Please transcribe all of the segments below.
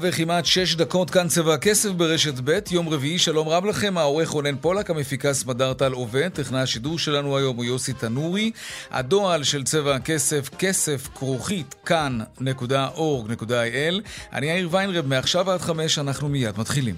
וכמעט שש דקות כאן צבע הכסף ברשת ב', יום רביעי, שלום רב לכם, העורך רונן פולק, המפיקה סמדר טל עובד, טכנאי השידור שלנו היום הוא יוסי תנורי, הדועל של צבע הכסף, כסף כרוכית כאן.org.il, אני יאיר ויינרב, מעכשיו עד חמש, אנחנו מיד מתחילים.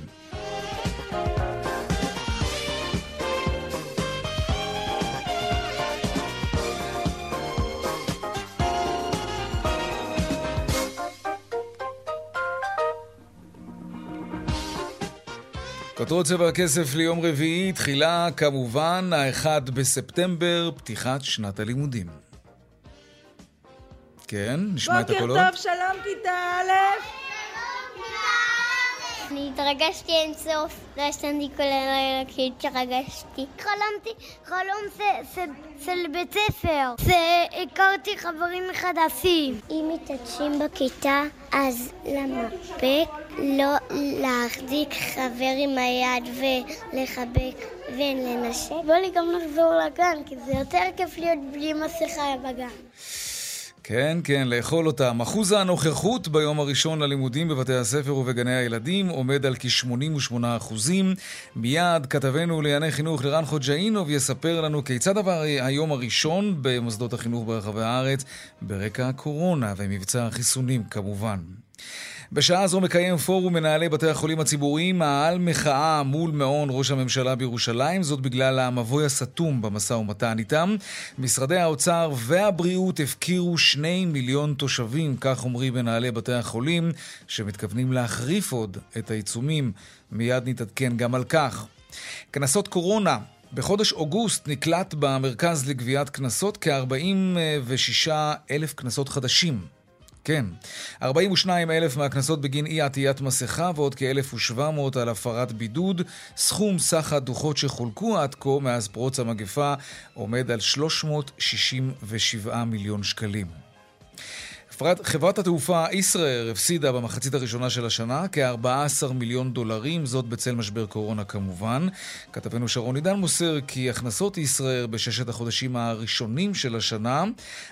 כותרות צבע הכסף ליום רביעי, תחילה כמובן ה-1 בספטמבר, פתיחת שנת הלימודים. כן, נשמע את הקולות. בוקר טוב, שלום כיתה א'. אני התרגשתי אינסוף, לא ישנתי כל הלילה כי התרגשתי. חלמתי חלום של בית ספר, שהכרתי חברים מחדשים. אם מתעטשים בכיתה, אז למפק לא להחזיק חבר עם היד ולחבק ולנשק. בוא לי גם נחזור לגן, כי זה יותר כיף להיות בלי מסכה בגן. כן, כן, לאכול אותם. אחוז הנוכחות ביום הראשון ללימודים בבתי הספר ובגני הילדים עומד על כ-88 אחוזים. מיד כתבנו לענייני חינוך לרן חוג'אינוב יספר לנו כיצד עבר היום הראשון במוסדות החינוך ברחבי הארץ ברקע הקורונה ומבצע החיסונים כמובן. בשעה זו מקיים פורום מנהלי בתי החולים הציבוריים מאהל מחאה מול מעון ראש הממשלה בירושלים, זאת בגלל המבוי הסתום במשא ומתן איתם. משרדי האוצר והבריאות הפקירו שני מיליון תושבים, כך אומרים מנהלי בתי החולים, שמתכוונים להחריף עוד את העיצומים. מיד נתעדכן גם על כך. קנסות קורונה בחודש אוגוסט נקלט במרכז לגביית קנסות כ-46 אלף קנסות חדשים. כן. 42 אלף מהקנסות בגין אי עטיית מסכה ועוד כ-1,700 על הפרת בידוד. סכום סך הדוחות שחולקו עד כה מאז פרוץ המגפה עומד על 367 מיליון שקלים. חברת התעופה ישראייר הפסידה במחצית הראשונה של השנה כ-14 מיליון דולרים, זאת בצל משבר קורונה כמובן. כתבנו שרון עידן מוסר כי הכנסות ישראייר בששת החודשים הראשונים של השנה,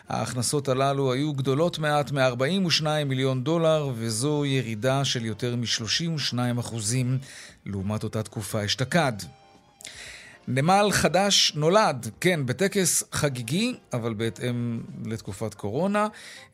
ההכנסות הללו היו גדולות מעט מ-42 מיליון דולר, וזו ירידה של יותר מ-32 אחוזים לעומת אותה תקופה אשתקד. נמל חדש נולד, כן, בטקס חגיגי, אבל בהתאם לתקופת קורונה.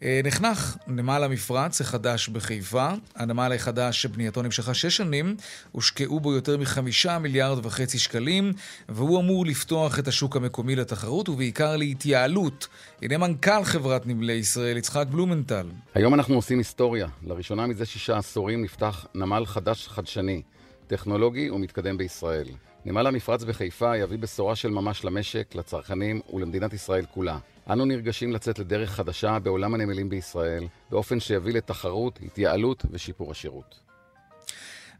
אה, נחנך נמל המפרץ החדש בחיפה. הנמל החדש שבנייתו נמשכה שש שנים, הושקעו בו יותר מחמישה מיליארד וחצי שקלים, והוא אמור לפתוח את השוק המקומי לתחרות ובעיקר להתייעלות. הנה מנכ"ל חברת נמלי ישראל, יצחק בלומנטל. היום אנחנו עושים היסטוריה. לראשונה מזה שישה עשורים נפתח נמל חדש חדשני, טכנולוגי ומתקדם בישראל. נמל המפרץ בחיפה יביא בשורה של ממש למשק, לצרכנים ולמדינת ישראל כולה. אנו נרגשים לצאת לדרך חדשה בעולם הנמלים בישראל, באופן שיביא לתחרות, התייעלות ושיפור השירות.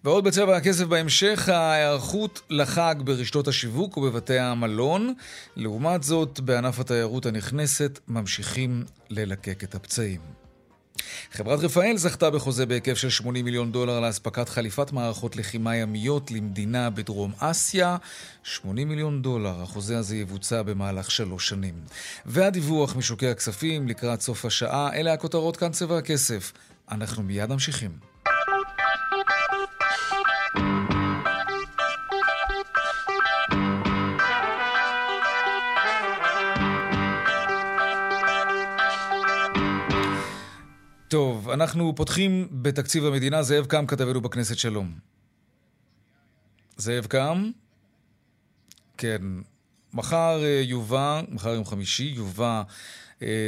ועוד בצבע הכסף בהמשך, ההיערכות לחג ברשתות השיווק ובבתי המלון. לעומת זאת, בענף התיירות הנכנסת ממשיכים ללקק את הפצעים. חברת רפאל זכתה בחוזה בהיקף של 80 מיליון דולר לאספקת חליפת מערכות לחימה ימיות למדינה בדרום אסיה. 80 מיליון דולר, החוזה הזה יבוצע במהלך שלוש שנים. והדיווח משוקי הכספים לקראת סוף השעה, אלה הכותרות כאן צבע הכסף. אנחנו מיד ממשיכים. טוב, אנחנו פותחים בתקציב המדינה. זאב קם כתבנו בכנסת, שלום. זאב קם? כן. מחר יובא, מחר יום חמישי, יובא אה,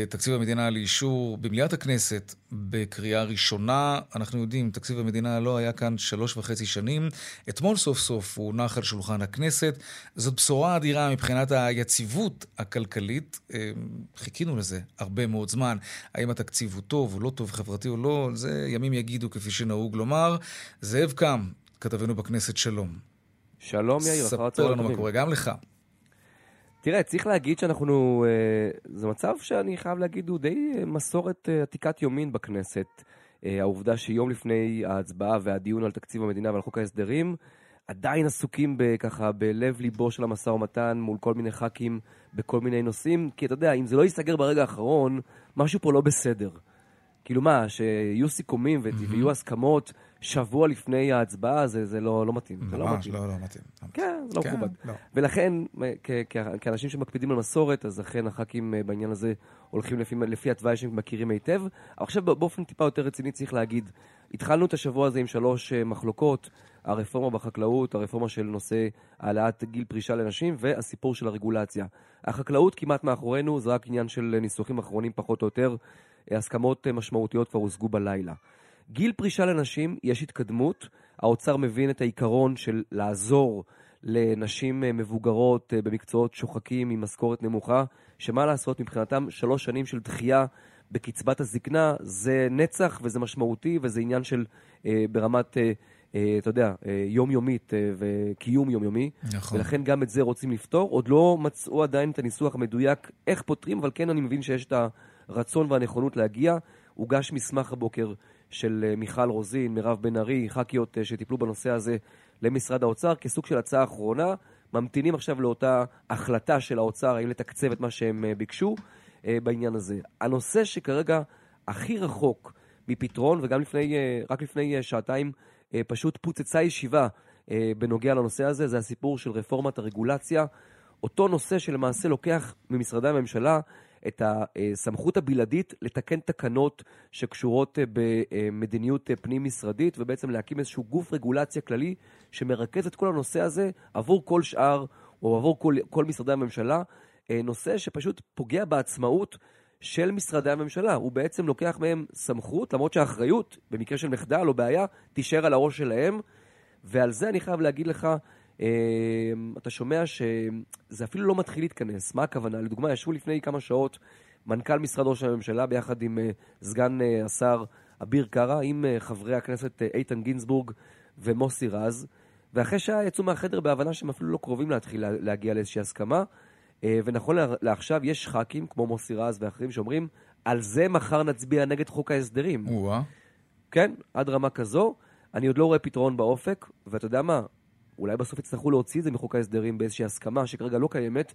תקציב המדינה לאישור במליאת הכנסת בקריאה ראשונה. אנחנו יודעים, תקציב המדינה לא היה כאן שלוש וחצי שנים. אתמול סוף סוף הוא הונח על שולחן הכנסת. זאת בשורה אדירה מבחינת היציבות הכלכלית. אה, חיכינו לזה הרבה מאוד זמן. האם התקציב הוא טוב או לא טוב, חברתי או לא, זה ימים יגידו כפי שנהוג לומר. זאב קם, כתבנו בכנסת, שלום. שלום יאיר, ספר לנו מה קורה, גם לך. תראה, צריך להגיד שאנחנו... אה, זה מצב שאני חייב להגיד, הוא די אה, מסורת אה, עתיקת יומין בכנסת. העובדה שיום לפני ההצבעה והדיון על תקציב המדינה ועל חוק ההסדרים, עדיין עסוקים ככה בלב ליבו של המשא ומתן מול כל מיני ח"כים בכל מיני נושאים, כי אתה יודע, אם זה לא ייסגר ברגע האחרון, משהו פה לא בסדר. כאילו מה, שיהיו סיכומים ויהיו הסכמות שבוע לפני ההצבעה, זה, זה לא, לא מתאים. ממש, זה לא מתאים. לא, לא מתאים. כן, זה לא כן, מכובד. לא. ולכן, כ- כ- כאנשים שמקפידים על מסורת, אז אכן הח"כים אה, בעניין הזה הולכים לפי, לפי התוואי שהם מכירים היטב. אבל עכשיו באופן טיפה יותר רציני צריך להגיד, התחלנו את השבוע הזה עם שלוש אה, מחלוקות, הרפורמה בחקלאות, הרפורמה של נושא העלאת גיל פרישה לנשים והסיפור של הרגולציה. החקלאות כמעט מאחורינו, זה רק עניין של ניסוחים אחרונים פחות או יותר. הסכמות אה, משמעותיות כבר הושגו בלילה. גיל פרישה לנשים, יש התקדמות. האוצר מבין את העיקרון של לעזור לנשים אה, מבוגרות אה, במקצועות שוחקים עם משכורת נמוכה, שמה לעשות, מבחינתם שלוש שנים של דחייה בקצבת הזקנה זה נצח וזה משמעותי וזה עניין של אה, ברמת, אה, אה, אתה יודע, אה, יומיומית אה, וקיום יומיומי. נכון. ולכן גם את זה רוצים לפתור. עוד לא מצאו עדיין את הניסוח המדויק איך פותרים, אבל כן אני מבין שיש את הרצון והנכונות להגיע. הוגש מסמך הבוקר של אה, מיכל רוזין, מירב בן ארי, ח"כיות אה, שטיפלו בנושא הזה למשרד האוצר, כסוג של הצעה אחרונה. ממתינים עכשיו לאותה החלטה של האוצר, האם לתקצב את מה שהם אה, ביקשו בעניין הזה. הנושא שכרגע הכי רחוק מפתרון, וגם לפני, רק לפני שעתיים פשוט פוצצה ישיבה בנוגע לנושא הזה, זה הסיפור של רפורמת הרגולציה. אותו נושא שלמעשה לוקח ממשרדי הממשלה את הסמכות הבלעדית לתקן תקנות שקשורות אה, במדיניות אה, פנים-משרדית, ובעצם להקים איזשהו גוף רגולציה כללי שמרכז את כל הנושא הזה עבור כל שאר, או עבור כל, כל משרדי הממשלה, אה, נושא שפשוט פוגע בעצמאות של משרדי הממשלה. הוא בעצם לוקח מהם סמכות, למרות שהאחריות, במקרה של מחדל או בעיה, תישאר על הראש שלהם. ועל זה אני חייב להגיד לך, אתה שומע שזה אפילו לא מתחיל להתכנס. מה הכוונה? לדוגמה, ישבו לפני כמה שעות מנכ"ל משרד ראש הממשלה ביחד עם אה, סגן אה, השר אביר קארה, עם אה, חברי הכנסת איתן גינזבורג ומוסי רז, ואחרי שעה יצאו מהחדר בהבנה שהם אפילו לא קרובים להתחיל להגיע לאיזושהי הסכמה. ונכון לעכשיו יש ח"כים, כמו מוסי רז ואחרים, שאומרים, על זה מחר נצביע נגד חוק ההסדרים. או-אה. כן, עד רמה כזו. אני עוד לא רואה פתרון באופק, ואתה יודע מה? אולי בסוף יצטרכו להוציא את זה מחוק ההסדרים באיזושהי הסכמה שכרגע לא קיימת,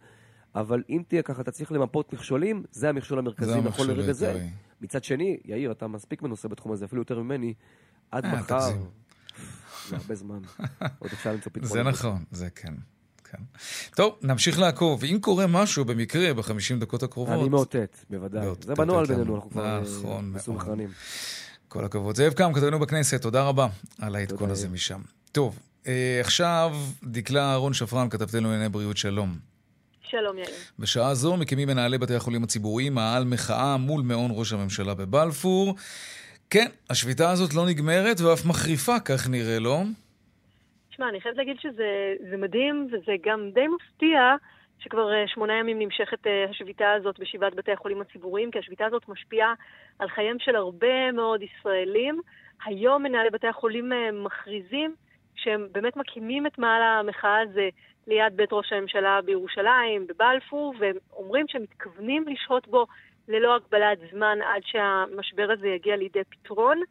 אבל אם תהיה ככה, אתה צריך למפות מכשולים, זה המכשול המרכזי נכון לרגע זה. מצד שני, יאיר, אתה מספיק מנוסה בתחום הזה, אפילו יותר ממני, עד אה, מחר, זה הרבה זמן, עוד אפשר למצוא פתרון. זה נכון, זה כן. כן. טוב, נמשיך לעקוב. אם קורה משהו במקרה בחמישים דקות הקרובות... אני מאותת, בוודאי. זה בנוהל בינינו, אנחנו כבר אה, נכון, מסונכרנים. כל הכבוד. זאב קם, כתבנו בכנסת, תודה רבה על העדכון הזה משם. טוב, עכשיו, דקלה אהרון שפרן, כתבתנו לענייני בריאות, שלום. שלום, יאיר. בשעה זו מקימים מנהלי בתי החולים הציבוריים מאהל מחאה מול מעון ראש הממשלה בבלפור. כן, השביתה הזאת לא נגמרת ואף מחריפה, כך נראה, לא? תשמע, אני חייבת להגיד שזה מדהים וזה גם די מפתיע שכבר אה, שמונה ימים נמשכת אה, השביתה הזאת בשבעת בתי החולים הציבוריים, כי השביתה הזאת משפיעה על חייהם של הרבה מאוד ישראלים. היום מנהלי בתי החולים מכריזים שהם באמת מקימים את מעל המחאה הזה ליד בית ראש הממשלה בירושלים, בבלפור, והם אומרים שהם מתכוונים לשהות בו ללא הגבלת זמן עד שהמשבר הזה יגיע לידי פתרון.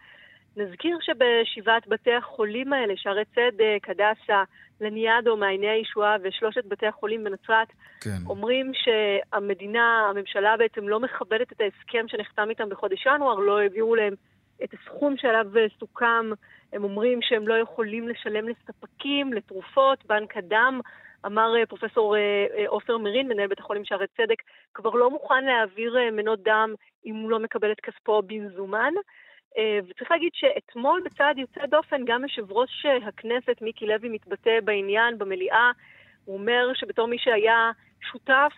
נזכיר שבשבעת בתי החולים האלה, שערי צדק, הדסה, לניאדו, מעייני הישועה ושלושת בתי החולים בנצרת, כן. אומרים שהמדינה, הממשלה בעצם לא מכבדת את ההסכם שנחתם איתם בחודש ינואר, לא העבירו להם את הסכום שעליו סוכם הם אומרים שהם לא יכולים לשלם לספקים, לתרופות, בנק הדם. אמר אה, פרופסור אה, אה, עופר מרין, מנהל בית החולים שערי צדק, כבר לא מוכן להעביר מנות דם אם הוא לא מקבל את כספו במזומן. וצריך להגיד שאתמול בצעד יוצא דופן, גם יושב ראש הכנסת מיקי לוי מתבטא בעניין במליאה. הוא אומר שבתור מי שהיה שותף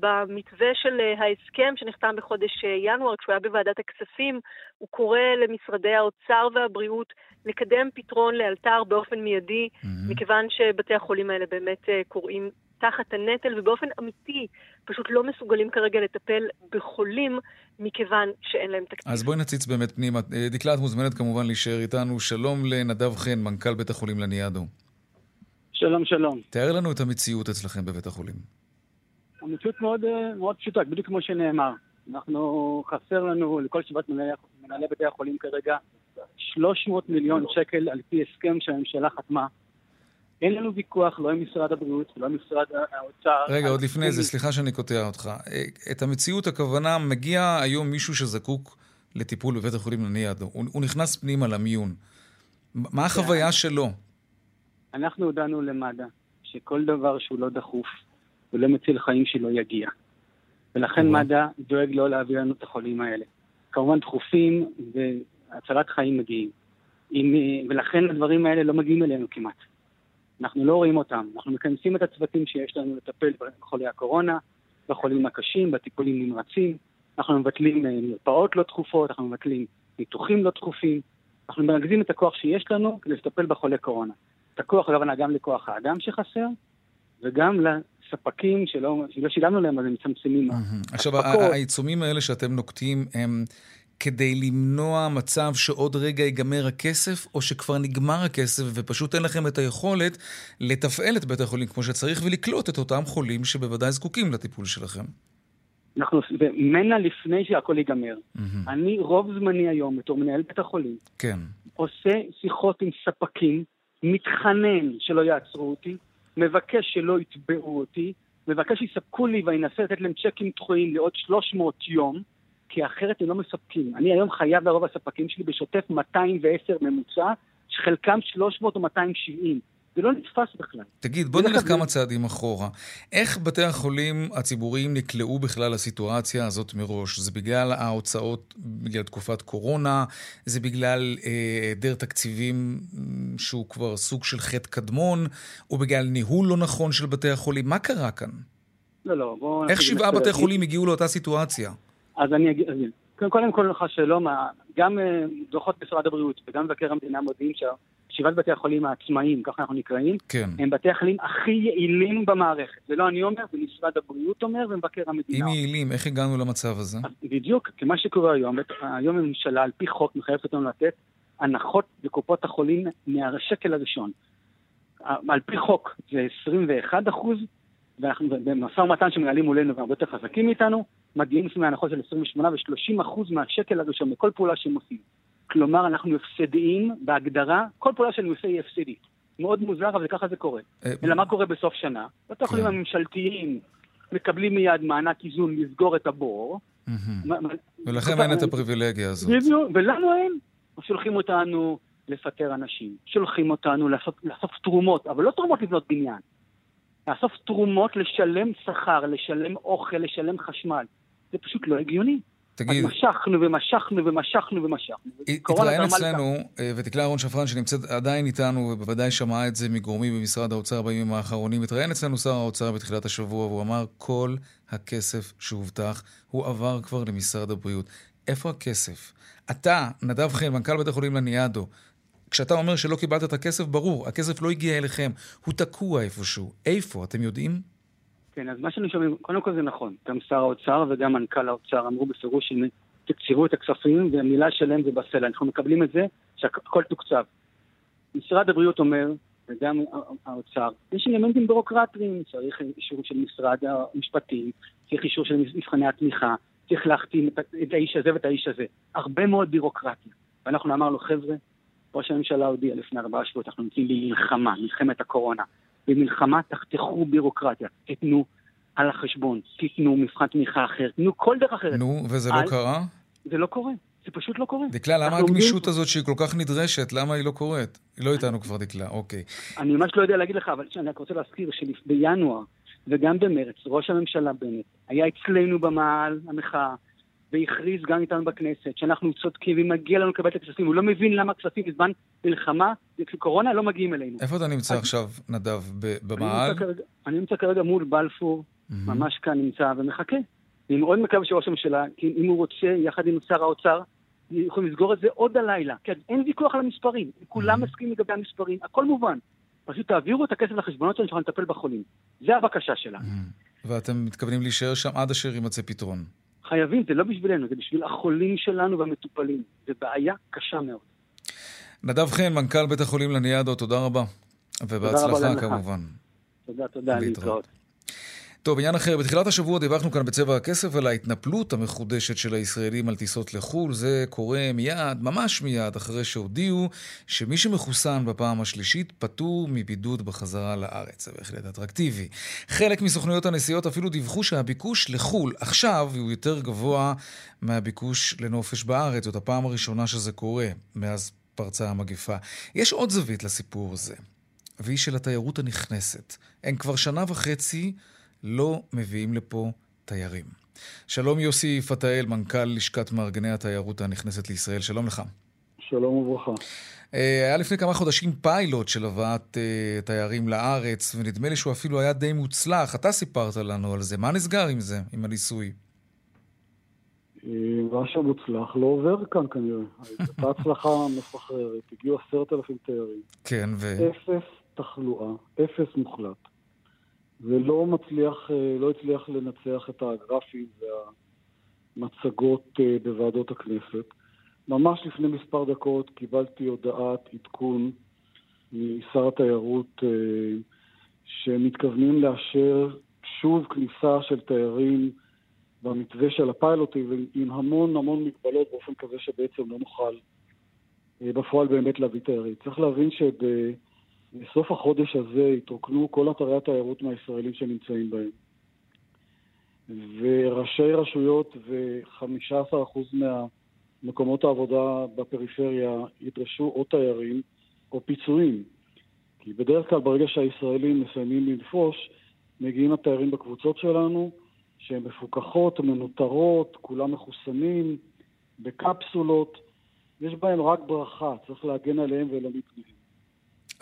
במתווה של אה, ההסכם שנחתם בחודש אה, ינואר, כשהוא היה בוועדת הכספים, הוא קורא למשרדי האוצר והבריאות לקדם פתרון לאלתר באופן מיידי, mm-hmm. מכיוון שבתי החולים האלה באמת קוראים תחת הנטל ובאופן אמיתי פשוט לא מסוגלים כרגע לטפל בחולים מכיוון שאין להם תקציב. אז בואי נציץ באמת פנימה. דקלה, את מוזמנת כמובן להישאר איתנו. שלום לנדב חן, מנכ"ל בית החולים לניאדו. שלום, שלום. תאר לנו את המציאות אצלכם בבית החולים. המציאות מאוד, אה, מאוד פשוטה, בדיוק כמו שנאמר. אנחנו, חסר לנו לכל שבעת מנהלי, מנהלי בתי החולים כרגע 300 מיליון שקל על פי הסכם שהממשלה חתמה. אין לנו ויכוח, לא עם משרד הבריאות, לא עם משרד האוצר. רגע, עוד לפני זה, סליחה שאני קוטע אותך. אה, את המציאות, הכוונה, מגיע היום מישהו שזקוק לטיפול בבית החולים לניאדו. הוא, הוא נכנס פנימה למיון. מה החוויה כן. שלו? אנחנו הודענו למד"א שכל דבר שהוא לא דחוף, ולא מציל חיים שלא יגיע. ולכן מד"א דואג לא להביא לנו את החולים האלה. כמובן דחופים והצלת חיים מגיעים. עם, ולכן הדברים האלה לא מגיעים אלינו כמעט. אנחנו לא רואים אותם. אנחנו מכנסים את הצוותים שיש לנו לטפל בחולי הקורונה, בחולים הקשים, בטיפולים נמרצים. אנחנו מבטלים אה, מרפאות לא דחופות, אנחנו מבטלים ניתוחים לא דחופים. אנחנו מרכזים את הכוח שיש לנו כדי לטפל בחולי קורונה. את הכוח, הכוונה גם לכוח האדם שחסר, וגם ספקים שלא, שלא שילמנו להם, אז הם מצמצמים. Mm-hmm. עכשיו, העיצומים האלה שאתם נוקטים הם כדי למנוע מצב שעוד רגע ייגמר הכסף, או שכבר נגמר הכסף ופשוט אין לכם את היכולת לתפעל את בית החולים כמו שצריך ולקלוט את אותם חולים שבוודאי זקוקים לטיפול שלכם. אנחנו, ומנה לפני שהכל ייגמר. Mm-hmm. אני רוב זמני היום, בתור מנהל בית החולים, כן. עושה שיחות עם ספקים, מתחנן שלא יעצרו אותי, מבקש שלא יתבעו אותי, מבקש שיספקו לי ואני אנסה לתת להם צ'קים דחויים לעוד 300 יום, כי אחרת הם לא מספקים. אני היום חייב לרוב הספקים שלי בשוטף 210 ממוצע, שחלקם 300 או 270. זה לא נתפס בכלל. תגיד, בוא נלך כמה צעדים אחורה. איך בתי החולים הציבוריים נקלעו בכלל לסיטואציה הזאת מראש? זה בגלל ההוצאות, בגלל תקופת קורונה? זה בגלל אה, היעדר אה, תקציבים שהוא כבר סוג של חטא קדמון? או בגלל ניהול לא נכון של בתי החולים? מה קרה כאן? לא, לא, בואו... איך שבעה בתי חולים הגיעו לאותה סיטואציה? אז אני אגיד, קודם כל לך שלום, גם אה, דוחות משרד הבריאות וגם מבקר המדינה מודיעים שבעת בתי החולים העצמאיים, ככה אנחנו נקראים, כן. הם בתי החולים הכי יעילים במערכת. זה לא אני אומר, זה משרד הבריאות אומר ומבקר המדינה. אם יעילים, איך הגענו למצב הזה? בדיוק, כי מה שקורה היום, היום הממשלה על פי חוק מחייבת אותנו לתת הנחות לקופות החולים מהשקל הראשון. על פי חוק זה 21 אחוז, ואנחנו במשא ומתן שמנהלים מולנו והרבה יותר חזקים מאיתנו, מגיעים לפעמים להנחות של 28 ו-30 אחוז מהשקל הראשון מכל פעולה שהם עושים. כלומר, אנחנו הפסדיים בהגדרה, כל פעולה שאני עושה היא הפסדית. מאוד מוזר, אבל ככה זה קורה. אה, אלא מה קורה בסוף שנה? בתי החולים כן. הממשלתיים מקבלים מיד מענק איזון לסגור את הבור. ולכם אין את הפריבילגיה הזאת. בדיוק, ולנו אין. שולחים אותנו לפטר אנשים, שולחים אותנו לאסוף תרומות, אבל לא תרומות לבנות בניין. לאסוף תרומות, לשלם שכר, לשלם אוכל, לשלם חשמל. זה פשוט לא הגיוני. תגיד... אז משכנו ומשכנו ומשכנו ומשכנו. התראיין אצלנו, אה, ותקלה אהרון שפרן, שנמצאת עדיין איתנו, ובוודאי שמעה את זה מגורמים במשרד האוצר בימים האחרונים, התראיין אצלנו שר האוצר בתחילת השבוע, והוא אמר, כל הכסף שהובטח, הוא עבר כבר למשרד הבריאות. איפה הכסף? אתה, נדב חן, מנכ"ל בית החולים לניאדו, כשאתה אומר שלא קיבלת את הכסף, ברור, הכסף לא הגיע אליכם, הוא תקוע איפשהו. איפה, אתם יודעים? כן, אז מה שאני שומע, קודם כל זה נכון. גם שר האוצר וגם מנכ"ל האוצר אמרו בפירוש שהם תקצבו את הכספים, והמילה שלהם זה בסלע. אנחנו מקבלים את זה שהכל תוקצב. משרד הבריאות אומר, וגם האוצר, יש אלמנטים בירוקרטיים, צריך אישור של משרד המשפטים, צריך אישור של מבחני התמיכה, צריך להחתים את, האיש הזה ואת האיש הזה. הרבה מאוד בירוקרטיה. ואנחנו אמרנו, חבר'ה, ראש הממשלה הודיע לפני ארבעה שבועות, אנחנו נמצאים במלחמה, מלחמת הקורונה. במלחמה תחתכו בירוקרטיה, תיתנו על החשבון, תיתנו מבחן תמיכה אחר, תנו כל דרך אחרת. נו, וזה לא קרה? זה לא קורה. זה פשוט לא קורה. דקלה, למה הגמישות הזאת שהיא כל כך נדרשת, למה היא לא קורית? היא לא איתנו כבר, דקלה, אוקיי. אני ממש לא יודע להגיד לך, אבל אני רק רוצה להזכיר שבינואר וגם במרץ, ראש הממשלה בנט היה אצלנו במעל המחאה, והכריז גם איתנו בכנסת שאנחנו צודקים ומגיע לנו לקבל את הכספים. הוא לא מבין למה הכספים בזמן מלחמה, קורונה, לא מגיעים אלינו. איפה אתה נמצא אז... עכשיו, נדב? במעל? אני נמצא כרגע מול בלפור, ממש כאן נמצא ומחכה. אני מאוד מקווה שראש הממשלה, כי אם הוא רוצה, יחד עם שר האוצר, יכולים לסגור את זה עוד הלילה. כי אין ויכוח על המספרים, כולם מסכימים לגבי המספרים, הכל מובן. פשוט תעבירו את הכסף לחשבונות שלנו, שנוכל לטפל בחולים. זה הבקשה שלנו. ואתם מתכוונים להישאר שם עד אשר יימצא פתרון. חייבים, זה לא בשבילנו, זה בשביל החולים שלנו והמטופלים. זו בעיה קשה מאוד. נדב חן, מנכ"ל בית החולים לניאדו, תודה רבה. ובהצלחה כמובן. תודה, תודה, להתראות. טוב, עניין אחר, בתחילת השבוע דיווחנו כאן בצבע הכסף על ההתנפלות המחודשת של הישראלים על טיסות לחו"ל. זה קורה מיד, ממש מיד, אחרי שהודיעו שמי שמחוסן בפעם השלישית פטור מבידוד בחזרה לארץ. זה בהחלט אטרקטיבי. חלק מסוכנויות הנסיעות אפילו דיווחו שהביקוש לחו"ל עכשיו הוא יותר גבוה מהביקוש לנופש בארץ. זאת הפעם הראשונה שזה קורה מאז פרצה המגפה. יש עוד זווית לסיפור הזה, והיא של התיירות הנכנסת. הם כבר שנה וחצי לא מביאים לפה תיירים. שלום יוסי פתאל, מנכ"ל לשכת מארגני התיירות הנכנסת לישראל, שלום לך. שלום וברכה. אה, היה לפני כמה חודשים פיילוט של הבאת uh, תיירים לארץ, ונדמה לי שהוא אפילו היה די מוצלח. אתה סיפרת לנו על זה. מה נסגר עם זה, עם הניסוי? מה שמוצלח לא עובר כאן כנראה. הייתה הצלחה מסחררת, הגיעו עשרת אלפים תיירים. כן, ו... אפס תחלואה, אפס מוחלט. ולא מצליח, אה, לא הצליח לנצח את הגרפים והמצגות אה, בוועדות הכנסת. ממש לפני מספר דקות קיבלתי הודעת עדכון משר התיירות אה, שמתכוונים לאשר שוב כניסה של תיירים במתווה של הפיילוטים עם המון המון מגבלות באופן כזה שבעצם לא נוכל בפועל באמת להביא תיירים. צריך להבין שב... בסוף החודש הזה התרוקנו כל אתרי התיירות מהישראלים שנמצאים בהם. וראשי רשויות ו-15% מהמקומות העבודה בפריפריה ידרשו או תיירים או פיצויים. כי בדרך כלל ברגע שהישראלים מסיימים לנפוש, מגיעים התיירים בקבוצות שלנו, שהן מפוקחות, מנוטרות, כולם מחוסנים, בקפסולות. יש בהן רק ברכה, צריך להגן עליהם ולא מפניהם.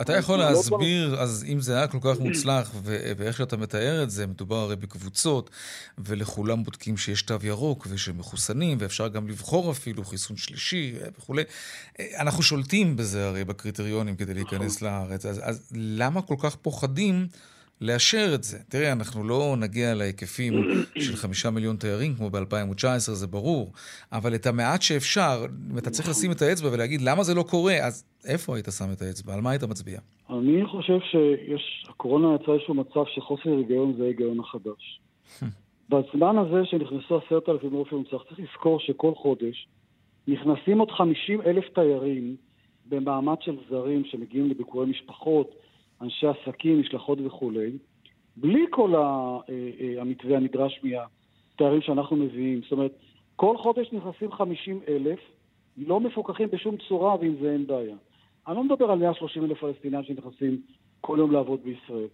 אתה יכול לא להסביר, אז אם זה היה כל כך מוצלח, ואיך שאתה מתאר את זה, מדובר הרי בקבוצות, ולכולם בודקים שיש תו ירוק ושמחוסנים, ואפשר גם לבחור אפילו חיסון שלישי וכולי. אנחנו שולטים בזה הרי בקריטריונים כדי להיכנס נכון. לארץ, אז, אז למה כל כך פוחדים? לאשר את זה. תראה, אנחנו לא נגיע להיקפים של חמישה מיליון תיירים כמו ב-2019, זה ברור, אבל את המעט שאפשר, אם אתה צריך לשים את האצבע ולהגיד למה זה לא קורה, אז איפה היית שם את האצבע? על מה היית מצביע? אני חושב שיש, הקורונה יצאה איזשהו מצב שחוסר היגיון זה ההיגיון החדש. בזמן הזה שנכנסו עשרת אלפים רופאים, צריך לזכור שכל חודש נכנסים עוד חמישים אלף תיירים במעמד של זרים שמגיעים לביקורי משפחות, אנשי עסקים, משלחות וכולי, בלי כל אה, אה, המתווה הנדרש מהתארים שאנחנו מביאים. זאת אומרת, כל חודש נכנסים 50 אלף, לא מפוקחים בשום צורה, ועם זה אין בעיה. אני לא מדבר על 130 אלף פלסטינים שנכנסים כל יום לעבוד בישראל.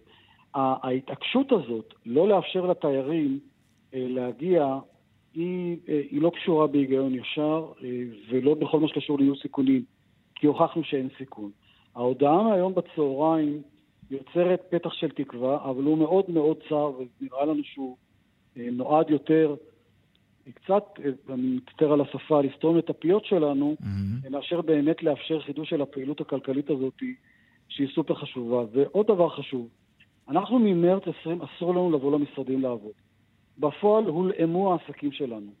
ההתעקשות הזאת לא לאפשר לתיירים אה, להגיע, היא, היא לא קשורה בהיגיון ישר, ולא בכל מה שקשור לאיוש סיכונים, כי הוכחנו שאין סיכון. ההודעה מהיום בצהריים יוצרת פתח של תקווה, אבל הוא מאוד מאוד צר, ונראה לנו שהוא אה, נועד יותר, קצת, אה, אני מצטער על השפה, לסתום את הפיות שלנו, mm-hmm. מאשר באמת לאפשר חידוש של הפעילות הכלכלית הזאת, שהיא סופר חשובה. ועוד דבר חשוב, אנחנו ממרץ 20 אסור לנו לבוא למשרדים לעבוד. בפועל הולאמו העסקים שלנו.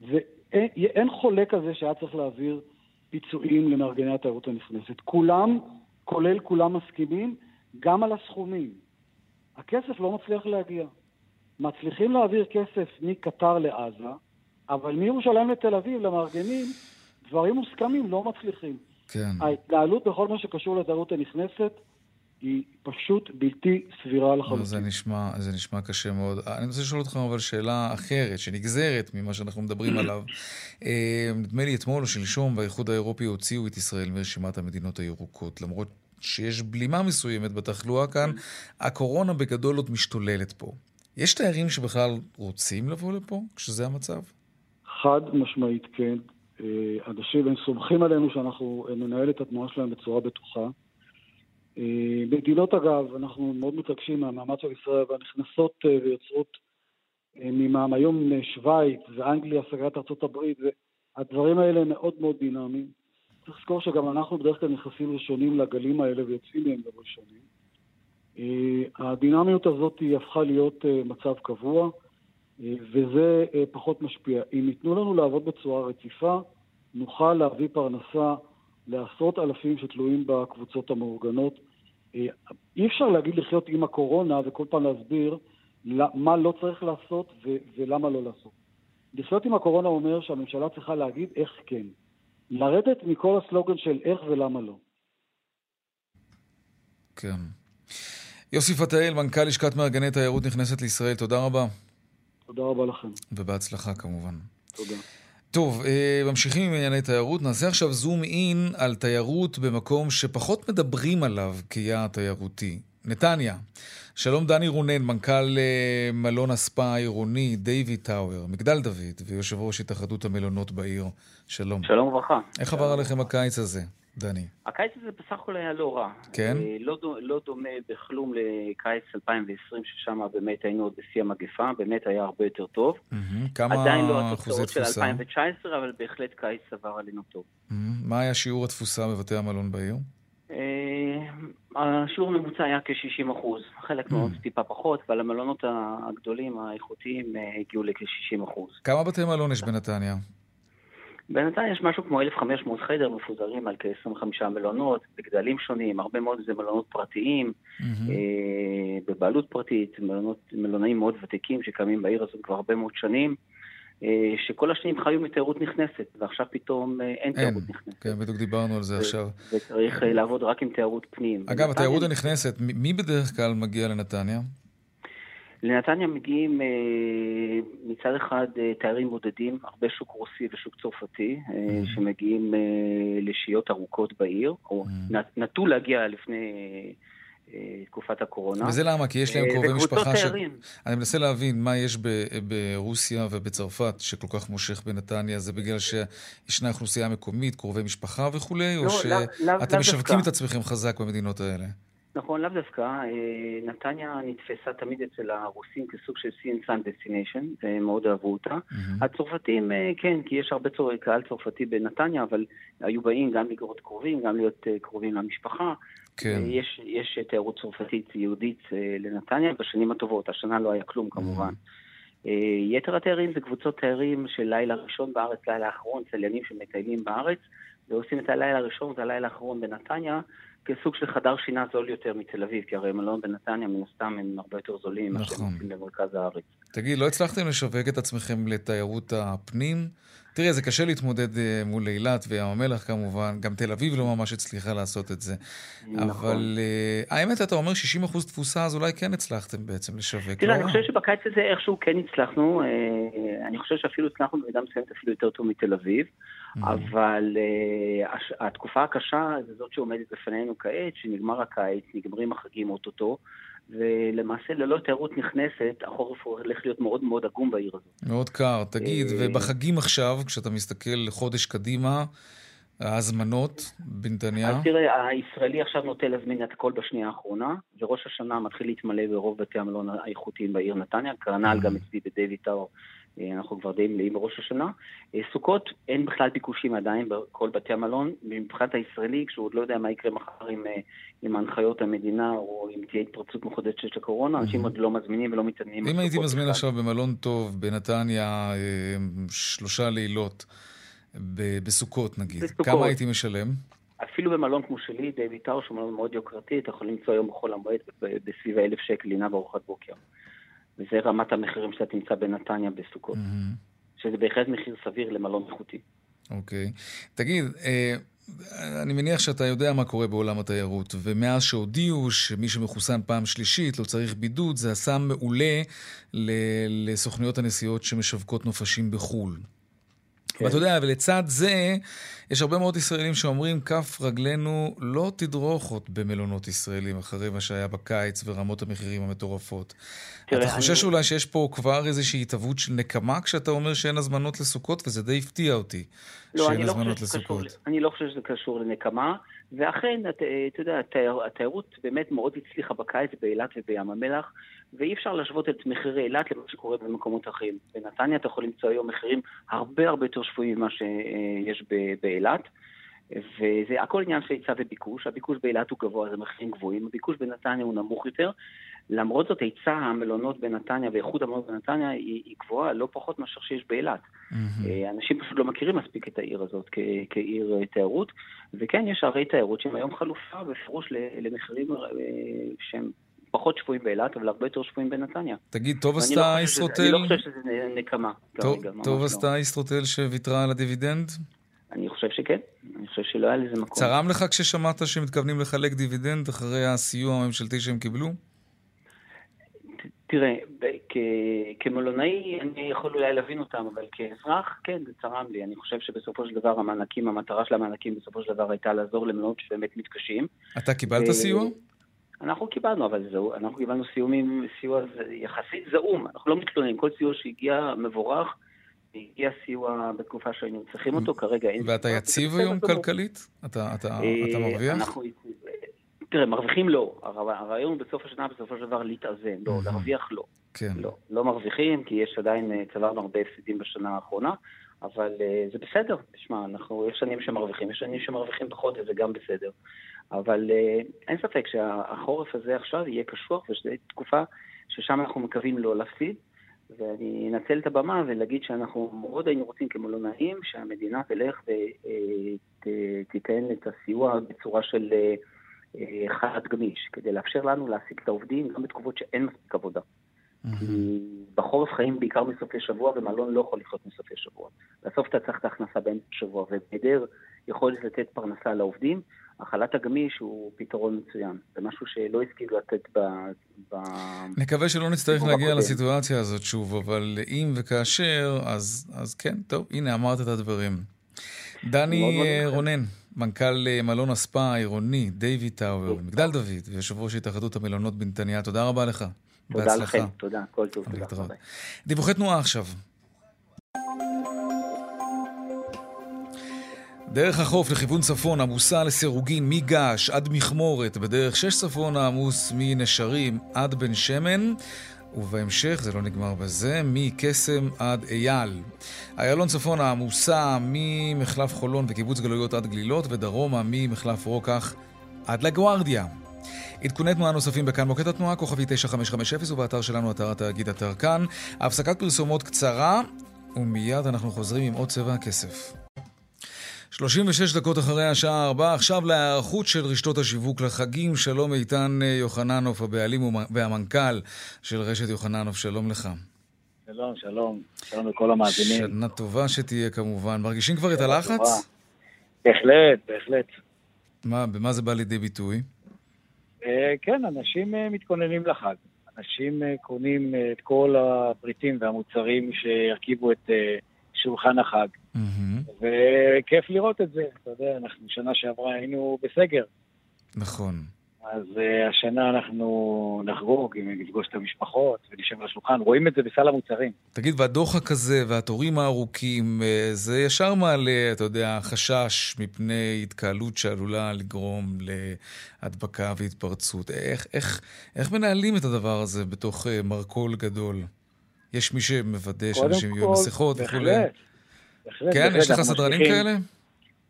ואין חולק על זה שהיה צריך להעביר פיצויים למארגני התיירות הנכנסת. כולם כולל כולם מסכימים, גם על הסכומים. הכסף לא מצליח להגיע. מצליחים להעביר כסף מקטר לעזה, אבל מירושלים לתל אביב, למארגנים, דברים מוסכמים לא מצליחים. כן. ההתנהלות בכל מה שקשור לתיירות הנכנסת היא פשוט בלתי סבירה לחלוטין. זה נשמע, זה נשמע קשה מאוד. אני רוצה לשאול אותך אבל שאלה אחרת, שנגזרת ממה שאנחנו מדברים עליו. אה, נדמה לי אתמול או שלשום באיחוד האירופי הוציאו את ישראל מרשימת המדינות הירוקות, למרות שיש בלימה מסוימת בתחלואה כאן, הקורונה בגדול עוד משתוללת פה. יש תיירים שבכלל רוצים לבוא לפה כשזה המצב? חד משמעית כן. אה, אנשים, הם סומכים עלינו שאנחנו ננהל את התנועה שלהם בצורה בטוחה. מדינות אגב, אנחנו מאוד מתרגשים מהמאמץ של ישראל והנכנסות ויוצרות ממע"מ. היום שווייץ ואנגליה, סגרת ארצות הברית, הדברים האלה מאוד מאוד דינמיים. צריך לזכור שגם אנחנו בדרך כלל נכנסים ראשונים לגלים האלה ויוצאים מהם גם ראשונים. הדינמיות הזאת היא הפכה להיות מצב קבוע. וזה אה, פחות משפיע. אם ייתנו לנו לעבוד בצורה רציפה, נוכל להביא פרנסה לעשרות אלפים שתלויים בקבוצות המאורגנות. אה, אי אפשר להגיד לחיות עם הקורונה וכל פעם להסביר מה לא צריך לעשות ו- ולמה לא לעשות. לחיות עם הקורונה אומר שהממשלה צריכה להגיד איך כן. לרדת מכל הסלוגן של איך ולמה לא. כן. יוסי פתאל, מנכ"ל לשכת מארגני תיירות נכנסת לישראל, תודה רבה. תודה רבה לכם. ובהצלחה כמובן. תודה. טוב, אה, ממשיכים עם ענייני תיירות. נעשה עכשיו זום אין על תיירות במקום שפחות מדברים עליו כיעד תיירותי. נתניה. שלום דני רונן, מנכ"ל אה, מלון הספא העירוני דיוויד טאוור, מגדל דוד, ויושב ראש התאחדות המלונות בעיר. שלום. שלום וברכה. איך עבר עליכם הקיץ הזה? דני. הקיץ הזה בסך הכל היה לא רע. כן? אה, לא, לא דומה בכלום לקיץ 2020, ששם באמת היינו עוד בשיא המגפה, באמת היה הרבה יותר טוב. Mm-hmm. כמה עדיין לא התוצאות של 2019, אבל בהחלט קיץ עבר עלינו טוב. Mm-hmm. מה היה שיעור התפוסה בבתי המלון בעיר? אה, השיעור הממוצע היה כ-60 אחוז, חלק מאוד טיפה פחות, אבל המלונות הגדולים, האיכותיים, אה, הגיעו לכ-60 אחוז. כמה בתי מלון יש בנתניה? בנתניה יש משהו כמו 1,500 חדר מפוזרים על כ-25 מלונות, בגדלים שונים, הרבה מאוד זה מלונות פרטיים, mm-hmm. אה, בבעלות פרטית, מלונות, מלונאים מאוד ותיקים שקיימים בעיר הזאת כבר הרבה מאוד שנים. אה, שכל השנים חיו מתיירות נכנסת, ועכשיו פתאום אה, אין, אין תיירות נכנסת. כן, בדיוק דיברנו על זה ו- עכשיו. וצריך אה, לעבוד רק עם תיירות פנים. אגב, התיירות הנכנסת, מי בדרך כלל מגיע לנתניה? לנתניה מגיעים אה, מצד אחד אה, תיירים בודדים, הרבה שוק רוסי ושוק צרפתי, אה, mm-hmm. שמגיעים אה, לשהיות ארוכות בעיר, או mm-hmm. נטו להגיע לפני אה, תקופת הקורונה. וזה למה? כי יש להם קרובי משפחה ש... תיירים. אני מנסה להבין מה יש ב- ברוסיה ובצרפת שכל כך מושך בנתניה, זה בגלל שישנה אוכלוסייה מקומית, קרובי משפחה וכולי, לא, או שאתם משווקים את עצמכם חזק במדינות האלה? נכון, לאו דווקא. אה, נתניה נתפסה תמיד אצל הרוסים כסוג של sea and destination, ומאוד אהבו אותה. Mm-hmm. הצרפתים, אה, כן, כי יש הרבה צור... קהל צרפתי בנתניה, אבל היו באים גם לראות קרובים, גם להיות אה, קרובים למשפחה. כן. יש, יש תיירות צרפתית יהודית לנתניה בשנים הטובות, השנה לא היה כלום כמובן. Mm-hmm. יתר התיירים זה קבוצות תיירים של לילה ראשון בארץ, לילה אחרון, צליינים שמטיילים בארץ, ועושים את הלילה הראשון והלילה האחרון בנתניה, כסוג של חדר שינה זול יותר מתל אביב, כי הרי מלון בנתניה מן הסתם הם הרבה יותר זולים נכון. שהם במרכז הארץ. תגיד, לא הצלחתם לשווק את עצמכם לתיירות הפנים? תראה, זה קשה להתמודד אה, מול אילת וים המלח כמובן, גם תל אביב לא ממש הצליחה לעשות את זה. נכון. אבל uh, האמת, אתה אומר 60% תפוסה, אז אולי כן הצלחתם בעצם לשווק. תראה, לא? אני חושב שבקיץ הזה איכשהו כן הצלחנו, אה, אני חושב שאפילו הצלחנו במידה מסוימת אפילו יותר טוב מתל אביב. אבל uh, התקופה הקשה זה זאת שעומדת בפנינו כעת, שנגמר הקיץ, נגמרים החגים אוטוטו, ולמעשה ללא תיירות נכנסת, החורף הולך להיות מאוד מאוד עגום בעיר הזאת. מאוד קר. תגיד, ובחגים עכשיו, כשאתה מסתכל חודש קדימה, ההזמנות בנתניה? אז תראה, הישראלי עכשיו נוטה להזמין את הכל בשנייה האחרונה, וראש השנה מתחיל להתמלא ברוב בתי המלון האיכותיים בעיר נתניה, כנ"ל גם אצלי בדיוויד טאור. אנחנו כבר די מלאים בראש השנה. סוכות, אין בכלל ביקושים עדיין בכל בתי המלון. מבחינת הישראלי, כשהוא עוד לא יודע מה יקרה מחר עם, עם הנחיות המדינה, או אם תהיה התפרצות מחודשת של הקורונה, אנשים עוד לא מזמינים ולא מתעניינים. אם הייתי מזמין בכלל. עכשיו במלון טוב, בנתניה, שלושה לילות, בסוכות נגיד, בסוכות. כמה הייתי משלם? אפילו במלון כמו שלי, טאור, שהוא מלון מאוד יוקרתי, אתה יכול למצוא היום בחול המועד בסביב האלף שקל לינה בארוחת בוקר. וזה רמת המחירים שאתה תמצא בנתניה בסוכות. Mm-hmm. שזה בהחלט מחיר סביר למלון איכותי. אוקיי. Okay. תגיד, אה, אני מניח שאתה יודע מה קורה בעולם התיירות, ומאז שהודיעו שמי שמחוסן פעם שלישית לא צריך בידוד, זה עשה מעולה לסוכניות הנסיעות שמשווקות נופשים בחו"ל. כן. ואתה יודע, ולצד זה, יש הרבה מאוד ישראלים שאומרים, כף רגלינו לא תדרוך עוד במלונות ישראלים אחרי מה שהיה בקיץ ורמות המחירים המטורפות. תראה, אתה חושש אני... אולי שיש פה כבר איזושהי התהוות של נקמה כשאתה אומר שאין הזמנות לסוכות, וזה די הפתיע אותי לא, שאין לא הזמנות לסוכות. קשור, אני לא חושב שזה קשור לנקמה. ואכן, אתה יודע, התיירות באמת מאוד הצליחה בקיץ באילת ובים המלח, ואי אפשר להשוות את מחירי אילת למה שקורה במקומות אחרים. בנתניה אתה יכול למצוא היום מחירים הרבה הרבה יותר שפויים ממה שיש באילת. וזה הכל עניין של היצע וביקוש, הביקוש באילת הוא גבוה, אז המחירים גבוהים, הביקוש בנתניה הוא נמוך יותר. למרות זאת, היצע המלונות בנתניה ואיכות המלונות בנתניה היא, היא גבוהה לא פחות מאשר שיש באילת. Mm-hmm. אנשים פשוט לא מכירים מספיק את העיר הזאת כ- כעיר אה, תיירות, וכן, יש ערי תיירות שהן היום חלופה בפירוש למחירים אה, שהם פחות שפויים באילת, אבל הרבה יותר שפויים בנתניה. תגיד, טוב לא עשתה ישרוטל... אני לא חושב שזה נקמה. טוב, טוב עשתה לא. ישרוטל שוויתרה על הדיבידנד? אני חושב שכן, אני חושב שלא היה לזה מקום. צרם לך כששמעת שמתכוונים לחלק דיבידנד אחרי הסיוע הממשלתי שהם קיבלו? תראה, כמלונאי אני יכול אולי להבין אותם, אבל כאזרח, כן, זה צרם לי. אני חושב שבסופו של דבר המענקים, המטרה של המענקים בסופו של דבר הייתה לעזור למלונות שבאמת מתקשים. אתה קיבלת סיוע? אנחנו קיבלנו, אבל זהו, אנחנו קיבלנו סיומים, סיוע יחסית זעום. אנחנו לא מתלוננים, כל סיוע שהגיע מבורך. הגיע סיוע בתקופה שהיינו צריכים אותו, כרגע אין... ואתה יציב היום כלכלית? אתה אה, מרוויח? תראה, מרוויחים לא. הרעיון בסוף השנה, בסופו של דבר, להתאזן. לא, להרוויח לא. כן. לא, לא מרוויחים, כי יש עדיין, אה, צברנו הרבה הפסידים בשנה האחרונה, אבל uh, זה בסדר. תשמע, אנחנו, יש שנים שמרוויחים, יש שנים שמרוויחים פחות, וזה גם בסדר. אבל uh, אין ספק שהחורף הזה עכשיו יהיה קשוח, וזו תקופה ששם אנחנו מקווים לא להפסיד. ואני אנצל את הבמה ולהגיד שאנחנו מאוד היינו רוצים כמלונאים שהמדינה תלך ותיתן את הסיוע בצורה של אה, חל"ת גמיש, כדי לאפשר לנו להעסיק את העובדים גם בתקופות שאין מספיק עבודה. כי בחורף חיים בעיקר מסופי שבוע, ומלון לא יכול לחיות מסופי שבוע. בסוף אתה צריך את ההכנסה באמצע השבוע, ובהיעדר יכולת לתת פרנסה לעובדים, החל"ת הגמיש הוא פתרון מצוין. זה משהו שלא הסכימו לתת ב... ב... נקווה שלא נצטרך להגיע לסיטואציה הזאת שוב, אבל אם וכאשר, אז, אז כן, טוב, הנה אמרת את הדברים. דני רונן, מנכ"ל אה, מלון הספא העירוני, דיוויד טאוור, מגדל דוד, ויושב ראש התאחדות המלונות בנתניה, תודה רבה לך. תודה בהצלחה. לכם, תודה, כל טוב, תודה. דיווחי תנועה עכשיו. דרך החוף לכיוון צפון עמוסה לסירוגין מגעש עד מכמורת, בדרך שש צפון העמוס מנשרים עד בן שמן. ובהמשך, זה לא נגמר בזה, מקסם עד אייל. איילון צפון העמוסה ממחלף חולון וקיבוץ גלויות עד גלילות, ודרומה ממחלף רוקח עד לגוארדיה. עדכוני תנועה נוספים בכאן מוקד התנועה, כוכבי 9550, ובאתר שלנו, אתר התאגיד אתר כאן. הפסקת פרסומות קצרה, ומיד אנחנו חוזרים עם עוד צבע הכסף. 36 דקות אחרי השעה 4, עכשיו להיערכות של רשתות השיווק לחגים. שלום איתן יוחננוף, הבעלים והמנכ"ל של רשת יוחננוף, שלום לך. שלום, שלום. שלום לכל המאזינים. שנה טובה שתהיה כמובן. מרגישים כבר את הלחץ? בהחלט, בהחלט. מה, במה זה בא לידי ביטוי? אה, כן, אנשים אה, מתכוננים לחג. אנשים אה, קונים את כל הפריטים והמוצרים שירכיבו את שולחן החג. Mm-hmm. וכיף לראות את זה, אתה יודע, אנחנו שנה שעברה היינו בסגר. נכון. אז uh, השנה אנחנו נחגוג, אם נפגוש את המשפחות ונשב על השולחן, רואים את זה בסל המוצרים. תגיד, והדוחק הזה והתורים הארוכים, אה, זה ישר מעלה, אתה יודע, חשש מפני התקהלות שעלולה לגרום להדבקה והתפרצות. איך, איך, איך מנהלים את הדבר הזה בתוך מרכול גדול? יש מי שמוודא שאנשים יהיו מסכות וכולי? בהחלט. בהחלט. כן, בהחלט, יש לך סדרנים כאלה?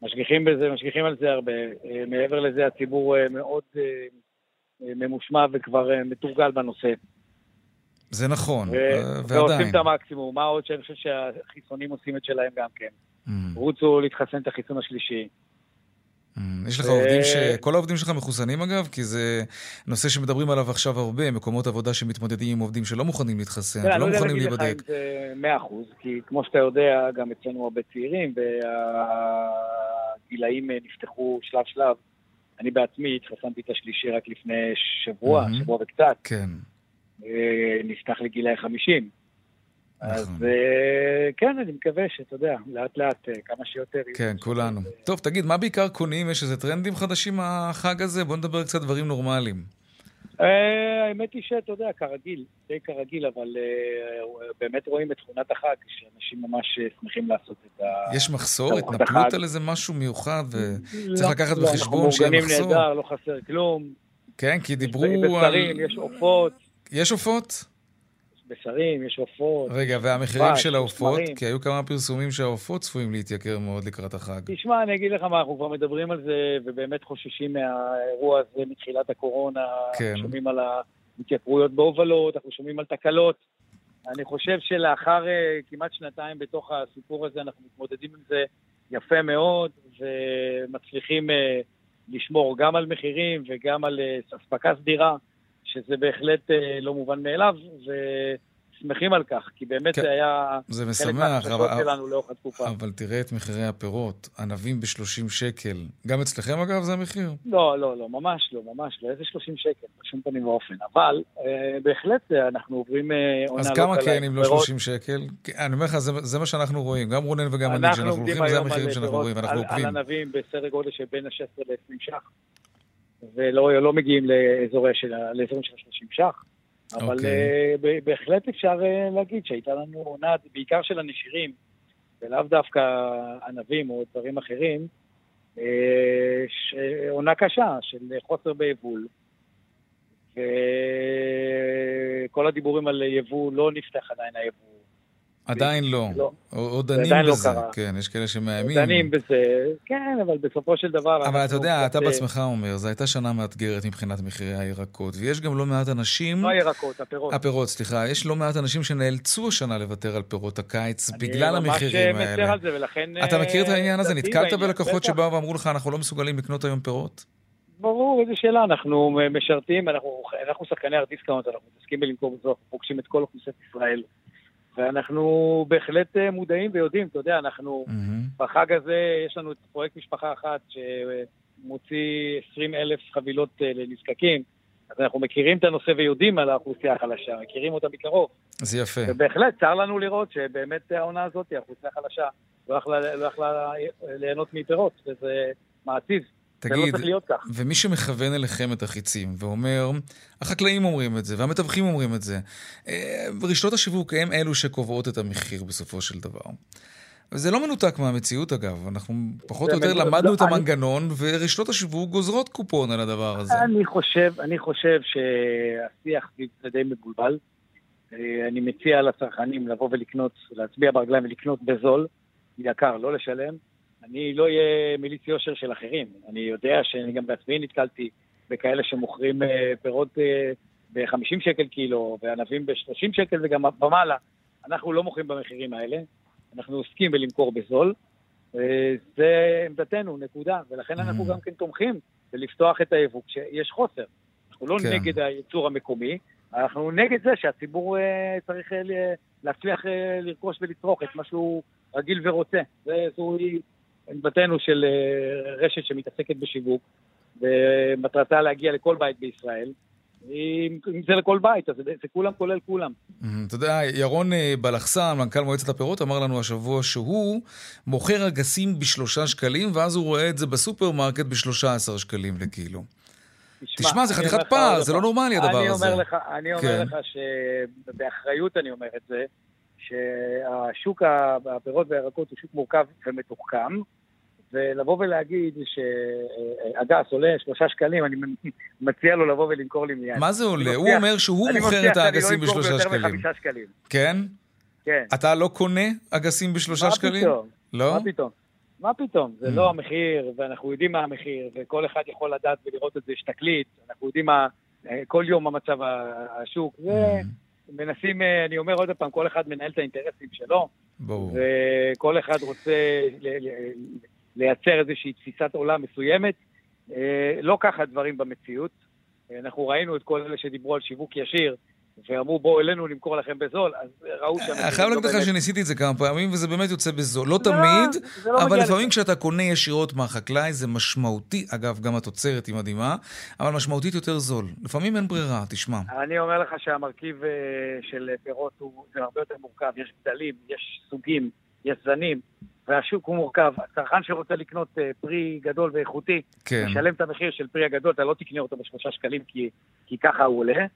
משגיחים בזה, משגיחים על זה הרבה. אה, מעבר לזה, הציבור אה, מאוד אה, ממושמע וכבר מתורגל בנושא. זה נכון, ועדיין. ועושים את המקסימום. מה עוד שאני חושב שהחיסונים עושים את שלהם גם כן. Mm. רוצו להתחסן את החיסון השלישי. יש לך עובדים ש... כל העובדים שלך מחוסנים אגב? כי זה נושא שמדברים עליו עכשיו הרבה, מקומות עבודה שמתמודדים עם עובדים שלא מוכנים להתחסן ולא לא מוכנים להיבדק. אני לא יודע להגיד לך אם זה מאה אחוז, כי כמו שאתה יודע, גם אצלנו הרבה צעירים, והגילאים נפתחו שלב שלב. אני בעצמי התחסנתי את השלישי רק לפני שבוע, שבוע וקצת. כן. אה, נפתח לגילאי 50. אז נכון. אה, כן, אני מקווה שאתה יודע, לאט לאט אה, כמה שיותר. כן, כולנו. טוב, תגיד, מה בעיקר קונים? יש איזה טרנדים חדשים החג הזה? בוא נדבר קצת דברים נורמליים. אה, האמת היא שאתה יודע, כרגיל, די כרגיל, אבל אה, באמת רואים את תכונת החג, שאנשים ממש שמחים לעשות את ה... יש מחסור? התנפלות על איזה משהו מיוחד, וצריך לא, לקחת לא, בחשבון שיהיה מחסור? אנחנו מאורגנים נהדר, לא חסר כלום. כן, כי דיברו על... יש בשרים, יש עופות. יש עופות? בשרים, יש עופות. רגע, והמחירים של העופות? כי היו כמה פרסומים שהעופות צפויים להתייקר מאוד לקראת החג. תשמע, אני אגיד לך מה, אנחנו כבר מדברים על זה, ובאמת חוששים מהאירוע הזה מתחילת הקורונה. כן. אנחנו שומעים על ההתייקרויות בהובלות, אנחנו שומעים על תקלות. אני חושב שלאחר uh, כמעט שנתיים בתוך הסיפור הזה, אנחנו מתמודדים עם זה יפה מאוד, ומצליחים uh, לשמור גם על מחירים וגם על uh, אספקה סדירה. שזה בהחלט אה, לא מובן מאליו, ושמחים על כך, כי באמת כן, זה היה זה משמח, אבל, שלנו לאורך התקופה. אבל תראה את מחירי הפירות, ענבים ב-30 שקל. גם אצלכם אגב זה המחיר? לא, לא, לא, ממש לא, ממש לא. איזה 30 שקל? בשום פנים ואופן. אבל אה, בהחלט אה, אנחנו עוברים אה, עונה לא. אז כמה כן אם לא 30 שקל? אני אומר לך, זה, זה מה שאנחנו רואים. גם רונן וגם אני, כשאנחנו הולכים, זה המחירים שאנחנו רואים, אנחנו עוקבים. על ענבים בסדר גודל של בין ה-16 ל-20 ש"ח. ולא לא מגיעים לאזורים של, לאזורים של 30 ש"ח. אבל okay. אוקיי. uh, בהחלט אפשר uh, להגיד שהייתה לנו עונה, בעיקר של הנשירים, ולאו דווקא ענבים או דברים אחרים, uh, עונה קשה של חוסר ביבול. וכל הדיבורים על יבוא, לא נפתח עדיין היבוא. עדיין לא. לא. עוד דנים לא בזה. לא קרה. כן, יש כאלה שמאיימים. דנים בזה, כן, אבל בסופו של דבר... אבל אתה יודע, אתה בעצמך אומר, זו הייתה שנה מאתגרת מבחינת מחירי הירקות, ויש גם לא מעט אנשים... לא הירקות, הפירות. הפירות, סליחה. יש לא מעט אנשים שנאלצו השנה לוותר על פירות הקיץ בגלל המחירים האלה. אני ממש מצר על זה, ולכן... אתה מכיר את העניין הזה? נתקלת בלקוחות שבאו ואמרו לך, אנחנו לא מסוגלים לקנות היום פירות? ברור, איזו שאלה, אנחנו משרתים, אנחנו, אנחנו שחקני ארטיסקאונט, אנחנו מתעסקים בלמכור בזו, אנחנו פוגשים את כל אוכלוסיית ישראל. ואנחנו בהחלט אה, מודעים ויודעים, אתה יודע, אנחנו mm-hmm. בחג הזה, יש לנו את פרויקט משפחה אחת שמוציא 20 אלף חבילות אה, לנזקקים, אז אנחנו מכירים את הנושא ויודעים על האוכלוסייה החלשה, מכירים אותה מקרוב. זה יפה. ובהחלט, צר לנו לראות שבאמת העונה הזאת, האוכלוסייה החלשה, לא יכלה, לא יכלה ליהנות מפירות, וזה מעציב. תגיד, לא ומי שמכוון אליכם את החיצים ואומר, החקלאים אומרים את זה והמתווכים אומרים את זה, אה, רשתות השיווק הם אלו שקובעות את המחיר בסופו של דבר. וזה לא מנותק מהמציאות אגב, אנחנו פחות או יותר למדנו לא, את המנגנון אני... ורשתות השיווק גוזרות קופון על הדבר הזה. אני חושב, אני חושב שהשיח זה די מבולבל. אה, אני מציע לצרכנים לבוא ולקנות, להצביע ברגליים ולקנות בזול, יקר, לא לשלם. אני לא אהיה מיליץ יושר של אחרים. אני יודע שאני גם בעצמי נתקלתי בכאלה שמוכרים אה, פירות אה, ב-50 שקל קילו, וענבים ב-30 שקל וגם במעלה. אנחנו לא מוכרים במחירים האלה, אנחנו עוסקים בלמכור בזול. אה, זה עמדתנו, נקודה. ולכן אנחנו mm. גם כן תומכים בלפתוח את היבוא כשיש חוסר. אנחנו לא כן. נגד הייצור המקומי, אנחנו נגד זה שהציבור צריך להצליח לרכוש ולצרוך את מה שהוא רגיל ורוצה. זוהי עמדתנו של אה, רשת שמתעסקת בשיווק, ומטרתה להגיע לכל בית בישראל. אם זה לכל בית, אז זה, זה כולם כולל כולם. אתה יודע, ירון אה, בלחסן, מנכ"ל מועצת הפירות, אמר לנו השבוע שהוא מוכר אגסים בשלושה שקלים, ואז הוא רואה את זה בסופרמרקט בשלושה עשר שקלים לקילו. תשמע, תשמע זה חתיכת פער, זה לא נורמלי הדבר אני הזה. לך, אני אומר כן. לך שבאחריות אני אומר את זה, שהשוק הפירות והירקות הוא שוק מורכב ומתוחכם, ולבוא ולהגיד שהגס עולה שלושה שקלים, אני מציע לו לבוא ולמכור לי מיד. מה זה עולה? הוא אומר שהוא מוכר את האגסים בשלושה שקלים. אני מבטיח שאני לא אמכור ביותר מחמישה שקלים. כן? כן. אתה לא קונה אגסים בשלושה שקלים? מה פתאום? לא? מה פתאום? מה פתאום? זה mm. לא המחיר, ואנחנו יודעים מה המחיר, וכל אחד יכול לדעת ולראות את זה, יש תקליט, אנחנו יודעים מה, כל יום מה מצב השוק. Mm. מנסים, אה, אני אומר עוד פעם, כל אחד מנהל את האינטרסים שלו. ברור. וכל אחד רוצה לייצר איזושהי תפיסת עולם מסוימת. אה, לא ככה דברים במציאות. אנחנו ראינו את כל אלה שדיברו על שיווק ישיר, ואמרו בואו אלינו למכור לכם בזול, אז ראו שם... אני חייב להגיד לך שניסיתי את זה כמה פעמים, וזה באמת יוצא בזול. לא, לא תמיד, לא אבל לפעמים כשאתה קונה ישירות מהחקלאי זה משמעותי, אגב, גם התוצרת היא מדהימה, אבל משמעותית יותר זול. לפעמים אין ברירה, תשמע. אני אומר לך שהמרכיב אה, של פירות הוא הרבה יותר מורכב, יש גדלים, יש סוגים, יש זנים. והשוק הוא מורכב. הצרכן שרוצה לקנות uh, פרי גדול ואיכותי, כן. משלם את המחיר של פרי הגדול, אתה לא תקנה אותו בשלושה שקלים כי, כי ככה הוא עולה.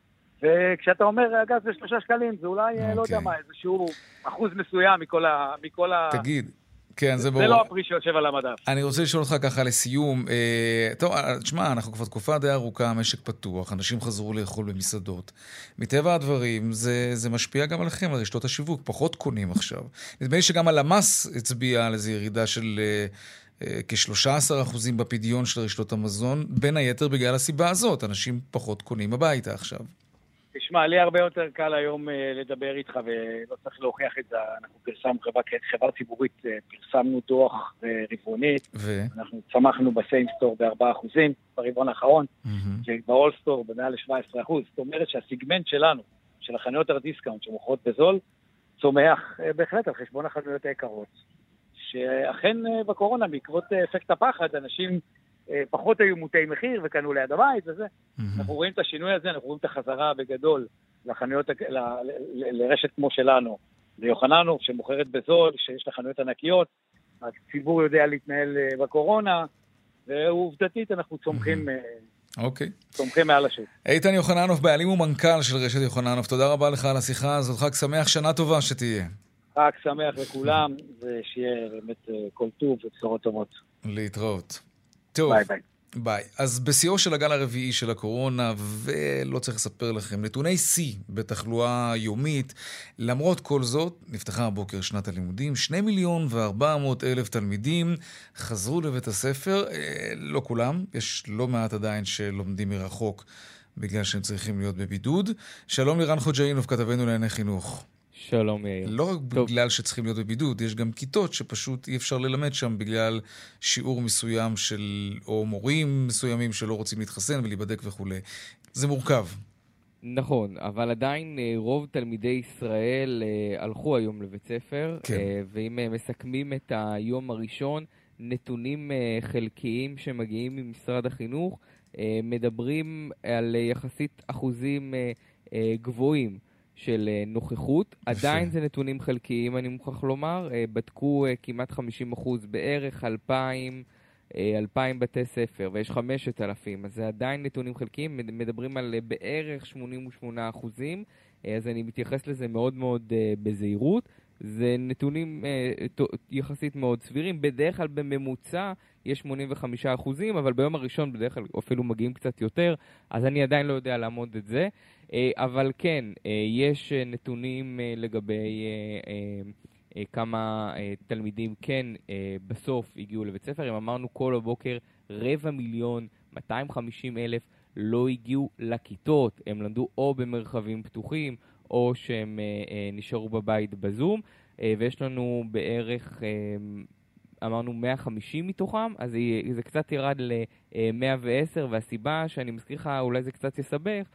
וכשאתה אומר הגז בשלושה שקלים, זה אולי, okay. לא יודע אוקיי. מה, איזשהו אחוז מסוים מכל ה... מכל ה... תגיד, כן, זה ברור. זה לא הפרי שיושב על המדף. אני רוצה לשאול אותך ככה לסיום. אה, טוב, אה, תשמע, אנחנו כבר תקופה די ארוכה, המשק פתוח, אנשים חזרו לאכול במסעדות. מטבע הדברים, זה, זה משפיע גם עליכם, על רשתות השיווק, פחות קונים עכשיו. נדמה לי שגם הלמ"ס הצביע על איזו ירידה של... אה, אה כ-13% בפדיון של רשתות המזון, בין היתר בגלל הסיבה הזאת, אנשים פחות קונים הביתה עכשיו. תשמע, לי הרבה יותר קל היום uh, לדבר איתך ולא צריך להוכיח את זה. אנחנו פרסמנו חברה, חברה ציבורית, uh, פרסמנו דוח uh, רבעונית. ו? אנחנו צמחנו ב same store ב-4% ברבעון האחרון, mm-hmm. וב all store במעל ל-17%. זאת אומרת שהסיגמנט שלנו, של החנויות הדיסקאונט שמוכרות בזול, צומח בהחלט על חשבון החנויות היקרות. שאכן בקורונה, בעקבות אפקט הפחד, אנשים... אה, פחות היו מוטי מחיר וקנו ליד הבית וזה. Mm-hmm. אנחנו רואים את השינוי הזה, אנחנו רואים את החזרה בגדול לחנויות, ל, ל, ל, לרשת כמו שלנו, ליוחננוף, שמוכרת בזול, שיש לה חנויות ענקיות, הציבור יודע להתנהל אה, בקורונה, ועובדתית אנחנו צומחים... Mm-hmm. אוקיי. אוקיי. צומחים מעל השוק. איתן יוחננוף, בעלים ומנכ"ל של רשת יוחננוף, תודה רבה לך על השיחה הזאת. חג שמח, שנה טובה שתהיה. חג שמח לכולם, ושיהיה באמת כל טוב ובשורות טובות. להתראות. טוב. ביי ביי. ביי. אז בשיאו של הגל הרביעי של הקורונה, ולא צריך לספר לכם, נתוני שיא בתחלואה יומית, למרות כל זאת, נפתחה הבוקר שנת הלימודים, 2 מיליון ו-400 אלף תלמידים חזרו לבית הספר, אה, לא כולם, יש לא מעט עדיין שלומדים מרחוק בגלל שהם צריכים להיות בבידוד. שלום לירן חוג'אינוב, כתבנו לענייני חינוך. שלום יאיר. לא רק טוב. בגלל שצריכים להיות בבידוד, יש גם כיתות שפשוט אי אפשר ללמד שם בגלל שיעור מסוים של, או מורים מסוימים שלא רוצים להתחסן ולהיבדק וכולי. זה מורכב. נכון, אבל עדיין אה, רוב תלמידי ישראל אה, הלכו היום לבית ספר, כן. אה, ואם מסכמים את היום הראשון, נתונים חלקיים שמגיעים ממשרד החינוך מדברים על יחסית אחוזים גבוהים. של אה, נוכחות. עדיין זה נתונים חלקיים, אני מוכרח לומר. אה, בדקו אה, כמעט 50% בערך 2,000, 2,000 בתי ספר, ויש 5,000, אז זה עדיין נתונים חלקיים. מדברים על בערך 88%, אז אני מתייחס לזה מאוד מאוד בזהירות. זה נתונים יחסית מאוד סבירים. בדרך כלל בממוצע יש 85 אחוזים, אבל ביום הראשון בדרך כלל אפילו מגיעים קצת יותר, אז אני עדיין לא יודע לעמוד את זה. אה, אבל כן, אה, יש אה, נתונים לגבי כמה תלמידים כן בסוף הגיעו לבית ספר. אם אמרנו כל הבוקר רבע מיליון, 250 אלף לא הגיעו לכיתות, הם למדו או במרחבים פתוחים או שהם נשארו בבית בזום, ויש לנו בערך... אמרנו 150 מתוכם, אז זה קצת ירד ל-110, והסיבה שאני מזכיר לך, אולי זה קצת יסבך,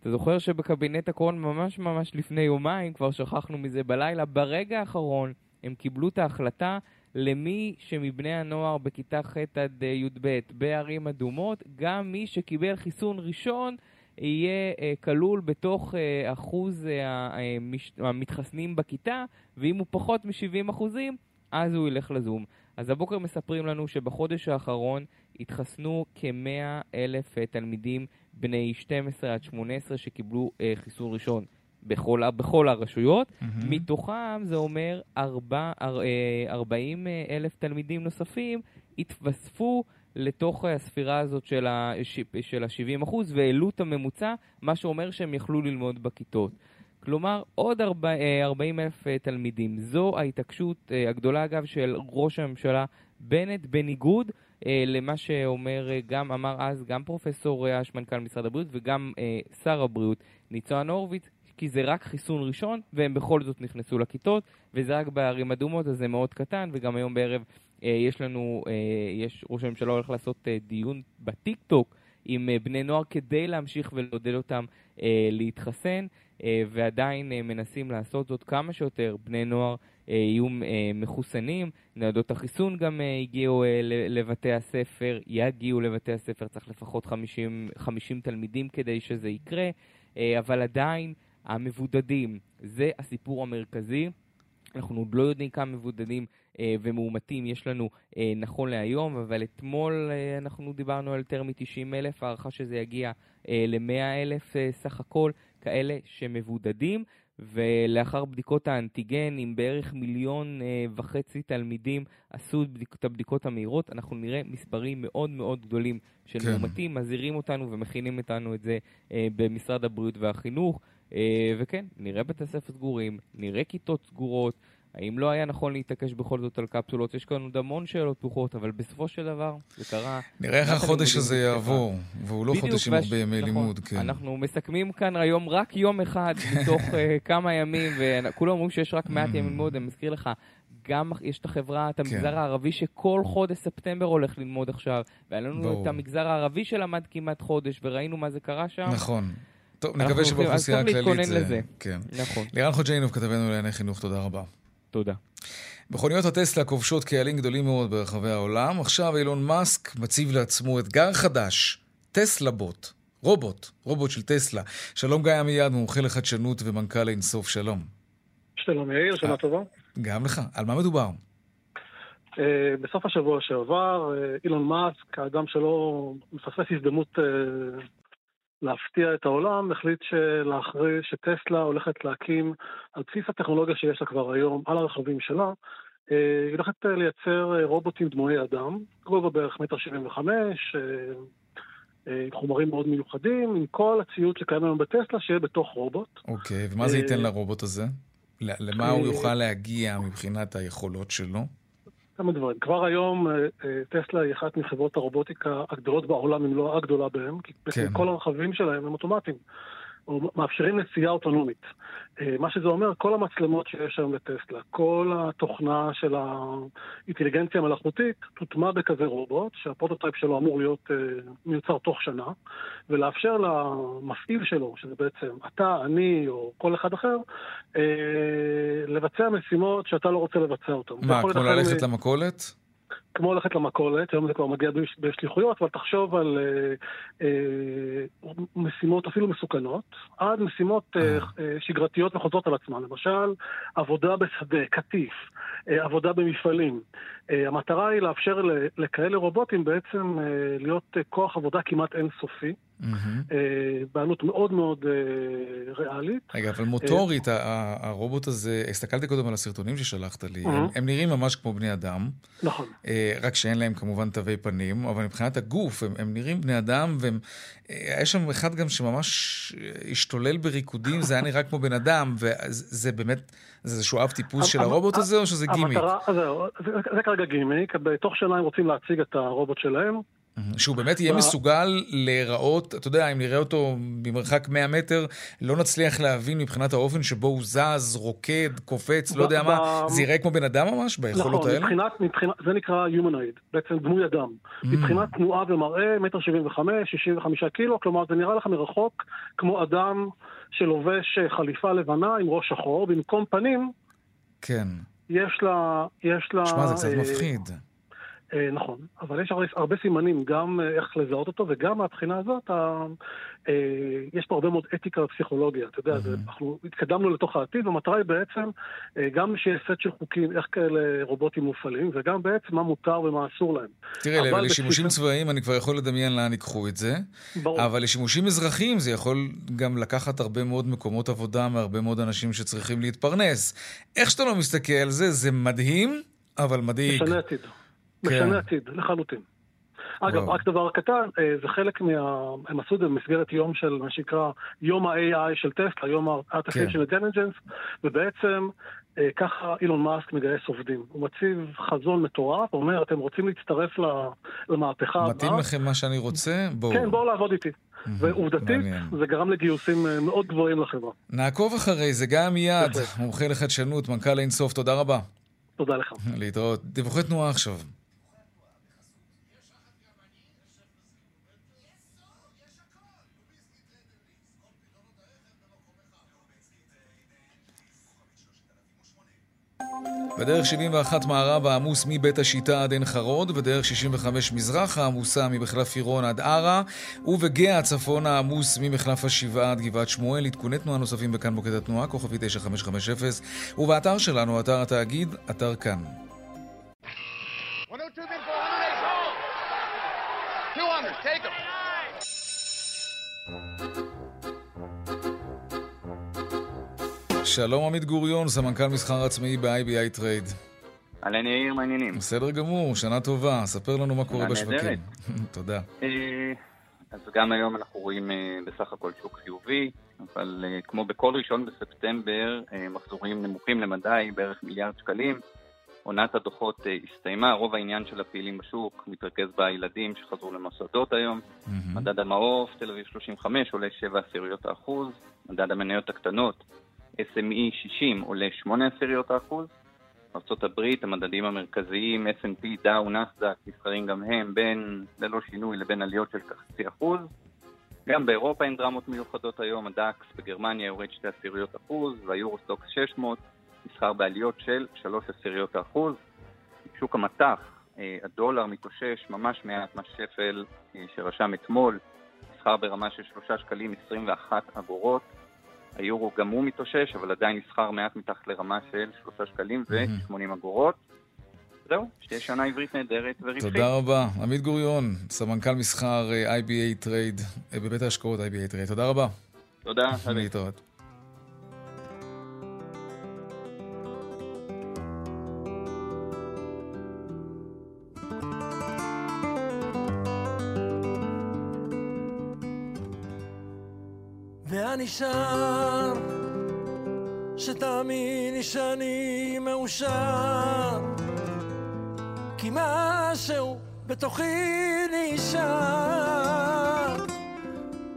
אתה זוכר שבקבינט הקורונה ממש ממש לפני יומיים, כבר שכחנו מזה בלילה, ברגע האחרון הם קיבלו את ההחלטה למי שמבני הנוער בכיתה ח' עד אה, י"ב בערים אדומות, גם מי שקיבל חיסון ראשון יהיה uh, כלול בתוך אחוז המתחסנים בכיתה, ואם הוא פחות מ-70 אחוזים, אז הוא ילך לזום. אז הבוקר מספרים לנו שבחודש האחרון התחסנו כ-100 אלף תלמידים בני 12 עד 18 שקיבלו uh, חיסון ראשון בכל, בכל הרשויות. Mm-hmm. מתוכם זה אומר 4, 40 אה, אלף תלמידים נוספים התווספו לתוך הספירה הזאת של ה-70% אחוז והעלו את הממוצע, מה שאומר שהם יכלו ללמוד בכיתות. כלומר, עוד 40 אה, אלף תלמידים. זו ההתעקשות הגדולה, אגב, של ראש הממשלה בנט, בניגוד אה, למה שאומר, אה, גם אמר אז גם פרופסור אש, מנכ"ל משרד הבריאות, וגם אה, שר הבריאות ניצן הורוביץ, כי זה רק חיסון ראשון, והם בכל זאת נכנסו לכיתות, וזה רק בערים אדומות, אז זה מאוד קטן, וגם היום בערב אה, יש לנו, אה, יש, ראש הממשלה הולך לעשות אה, דיון בטיק טוק עם אה, בני נוער כדי להמשיך ולעודד אותם אה, להתחסן, אה, ועדיין אה, מנסים לעשות זאת כמה שיותר בני נוער אה, יהיו אה, מחוסנים, ניידות החיסון גם אה, הגיעו לבתי הספר, יגיעו לבתי הספר, צריך לפחות 50, 50 תלמידים כדי שזה יקרה, אבל עדיין המבודדים, זה הסיפור המרכזי. אנחנו עוד לא יודעים כמה מבודדים אה, ומאומתים יש לנו אה, נכון להיום, אבל אתמול אה, אנחנו דיברנו על יותר מ-90 אלף, הערכה שזה יגיע אה, ל-100 אלף אה, סך הכל, כאלה שמבודדים. ולאחר בדיקות האנטיגן, עם בערך מיליון אה, וחצי תלמידים עשו את הבדיקות המהירות, אנחנו נראה מספרים מאוד מאוד גדולים של כן. מאומתים, מזהירים אותנו ומכינים איתנו את זה אה, במשרד הבריאות והחינוך, אה, וכן, נראה בתי ספר סגורים, נראה כיתות סגורות. האם לא היה נכון להתעקש בכל זאת על קפסולות? יש כאן עוד המון שאלות פתוחות, אבל בסופו של דבר זה קרה... נראה איך החודש הזה יעבור, והוא לא חודש עם הרבה ימי נכון, לימוד, כן. אנחנו מסכמים כאן היום רק יום אחד מתוך uh, כמה ימים, וכולם אומרים שיש רק מעט ימים ללמוד, אני מזכיר לך, גם יש את החברה, את המגזר כן. הערבי שכל חודש ספטמבר הולך ללמוד עכשיו, והיה לנו. את המגזר הערבי שלמד כמעט חודש, וראינו מה זה קרה שם. נכון. טוב, נקווה שבאוכלוסייה הכללית זה... כן. נכון. לירן חוג'יינוב, כתבנו לענייני חינוך, תודה רבה. תודה. מכוניות הטסלה כובשות קהלים גדולים מאוד ברחבי העולם. עכשיו אילון מאסק מציב לעצמו אתגר חדש, טסלה בוט. רובוט, רובוט של טסלה. שלום גיא עמיעד, מומחה לחדשנות ומנכ"ל אינסוף, שלום. שלום יאיר, שנה טובה. גם לך. על מה מדובר? Uh, בסוף השבוע שעבר, uh, אילון מאסק, האדם שלא מפספס הזדמנות להפתיע את העולם, החליט שלאחרי שטסלה הולכת להקים, על בסיס הטכנולוגיה שיש לה כבר היום, על הרכבים שלה, אה, היא הולכת לייצר אה, רובוטים דמויי אדם, גובה בערך מטר שבעים וחמש, אה, עם חומרים מאוד מיוחדים, עם כל הציוד שקיים היום בטסלה, שיהיה בתוך רובוט. אוקיי, ומה זה ייתן לרובוט הזה? למה הוא יוכל להגיע מבחינת היכולות שלו? כמה דברים. כבר היום אה, אה, טסלה היא אחת מחברות הרובוטיקה הגדולות בעולם, אם לא הגדולה בהם, כי כן. כל הרכבים שלהם הם אוטומטיים. או מאפשרים נסיעה אוטונומית. אה, מה שזה אומר, כל המצלמות שיש היום לטסלה, כל התוכנה של האינטליגנציה המלאכותית, תוטמע בכזה רובוט, שה prototype שלו אמור להיות אה, מיוצר תוך שנה, ולאפשר למפעיל שלו, שזה בעצם אתה, אני או כל אחד אחר, אה, לבצע משימות שאתה לא רוצה לבצע אותן. מה, כמו ללכת למכולת? כמו ללכת למכולת, היום זה כבר מגיע בשליחויות, אבל תחשוב על אה, אה, משימות אפילו מסוכנות, עד משימות אה, אה, שגרתיות וחוזרות על עצמן. למשל, עבודה בשדה, קטיף, אה, עבודה במפעלים. אה, המטרה היא לאפשר לכאלה רובוטים בעצם אה, להיות אה, כוח עבודה כמעט אינסופי. Mm-hmm. בעלות מאוד מאוד ריאלית. רגע, אבל מוטורית, הרובוט הזה, הסתכלתי קודם על הסרטונים ששלחת לי, הם, הם נראים ממש כמו בני אדם. נכון. רק שאין להם כמובן תווי פנים, אבל מבחינת הגוף, הם, הם נראים בני אדם, ויש שם אחד גם שממש השתולל בריקודים, זה היה נראה כמו בן אדם, וזה באמת, זה איזשהו אב טיפוס של הרובוט הזה, או שזה גימיק? המטרה, זה כרגע גימיק, בתוך שנה הם רוצים להציג את הרובוט שלהם. שהוא באמת יהיה מסוגל להיראות, אתה יודע, אם נראה אותו במרחק 100 מטר, לא נצליח להבין מבחינת האופן שבו הוא זז, רוקד, קופץ, לא יודע מה, זה יראה כמו בן אדם ממש ביכולות האלה? נכון, מבחינת, זה נקרא Humanoid, בעצם דמוי אדם. מבחינת תנועה ומראה, מטר 75, 65 קילו, כלומר זה נראה לך מרחוק כמו אדם שלובש חליפה לבנה עם ראש שחור, במקום פנים, כן. יש לה... יש לה... שמע, זה קצת אה, מפחיד. אה, נכון, אבל יש הרבה, הרבה סימנים, גם אה, איך לזהות אותו, וגם מהבחינה הזאת, ה, אה, יש פה הרבה מאוד אתיקה ופסיכולוגיה. אתה יודע, mm-hmm. אנחנו התקדמנו לתוך העתיד, והמטרה היא בעצם אה, גם שיהיה סט של חוקים, איך כאלה רובוטים מופעלים, וגם בעצם מה מותר ומה אסור להם. תראה, לשימושים בסיס... צבאיים אני כבר יכול לדמיין לאן ייקחו את זה, ברור. אבל לשימושים אזרחיים זה יכול גם לקחת הרבה מאוד מקומות עבודה מהרבה מאוד אנשים שצריכים להתפרנס. איך שאתה לא מסתכל על זה, זה מדהים, אבל מדאיג. משנה עתיד. כן. משנה עתיד, לחלוטין. אגב, רק דבר קטן, אה, זה חלק מה... הם עשו את זה במסגרת יום של מה שנקרא יום ה-AI של טסלה, יום ה-Artificial כן. Intelligence, ובעצם אה, ככה אילון מאסק מגייס עובדים. הוא מציב חזון מטורף, אומר, אתם רוצים להצטרף למהפכה הבאה? מתאים לכם מה שאני רוצה? בואו. כן, בואו לעבוד איתי. ועובדתית, זה גרם לגיוסים אה, מאוד גבוהים לחברה. נעקוב אחרי זה, גם מיד, מומחה לחדשנות, מנכ"ל אינסוף, תודה רבה. תודה לך. להתראות. דיווחי תנועה עכשיו. בדרך 71 מערב העמוס מבית השיטה עד עין חרוד, בדרך 65 מזרח העמוסה ממחלף עירון עד ערה, ובגהה הצפון העמוס ממחלף השבעה עד גבעת שמואל. עדכוני תנועה נוספים בכאן מוקד התנועה, כוכבית 9550, ובאתר שלנו, אתר התאגיד, אתר כאן. שלום עמית גוריון, סמנכ"ל מסחר עצמאי ב-IBI טרייד. אהלן יאיר, מה העניינים. בסדר גמור, שנה טובה. ספר לנו מה קורה בשווקים. תודה. אה, אז גם היום אנחנו רואים אה, בסך הכל שוק חיובי, אבל אה, כמו בכל ראשון בספטמבר, מחזורים נמוכים למדי, בערך מיליארד שקלים. עונת הדוחות הסתיימה, רוב העניין של הפעילים בשוק מתרכז בילדים שחזרו למוסדות היום. מדד המעוף, תל אביב 35, עולה 7 עשיריות האחוז. מדד המניות הקטנות, SME 60 עולה 8 עשיריות האחוז. ארה"ב, המדדים המרכזיים, S&P, דאו, נסדק, נסחרים גם הם בין, ללא שינוי, לבין עליות של כחצי אחוז. גם באירופה אין דרמות מיוחדות היום, הדאקס בגרמניה יורד 2 עשיריות אחוז, והיורוסטוקס 600 נסחר בעליות של 3 עשיריות האחוז. שוק המטח, אה, הדולר מתאושש ממש מעט מהשפל אה, שרשם אתמול, נסחר ברמה של 3 שקלים 21 אגורות. היורו גם הוא מתאושש, אבל עדיין נסחר מעט מתחת לרמה של 3 שקלים ו-80 אגורות. זהו, שתהיה שנה עברית נהדרת ורווחית. תודה רבה. עמית גוריון, סמנכ"ל מסחר אה, IBI טרייד, אה, בבית ההשקעות IBI טרייד. תודה רבה. תודה. להתראות. נשאר שתאמיני שאני מאושר. כי משהו בתוכי נשאר.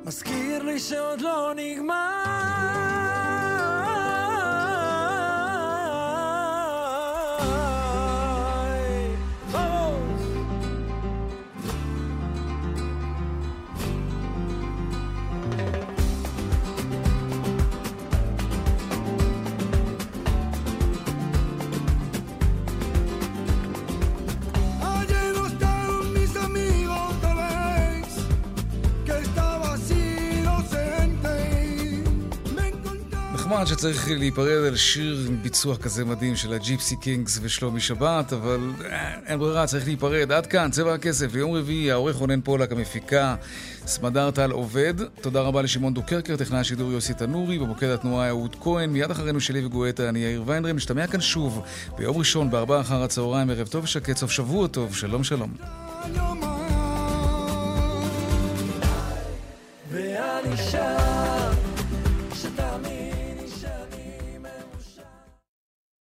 מזכיר לי שעוד לא נגמר נחמד שצריך להיפרד על שיר עם ביצוע כזה מדהים של ה Gipsy Kings ושלומי שבת, אבל אה, אין ברירה, צריך להיפרד. עד כאן, צבע הכסף, ליום רביעי, העורך רונן פולק, המפיקה, סמדר טל עובד. תודה רבה לשמעון דוקרקר, טכנאי השידור יוסי תנורי, במוקד התנועה אהוד כהן, מיד אחרינו שלי וגואטה, אני יאיר ויינרב, נשתמע כאן שוב ביום ראשון, בארבעה אחר הצהריים, ערב טוב ושקט, סוף שבוע טוב, שלום שלום. ואני שם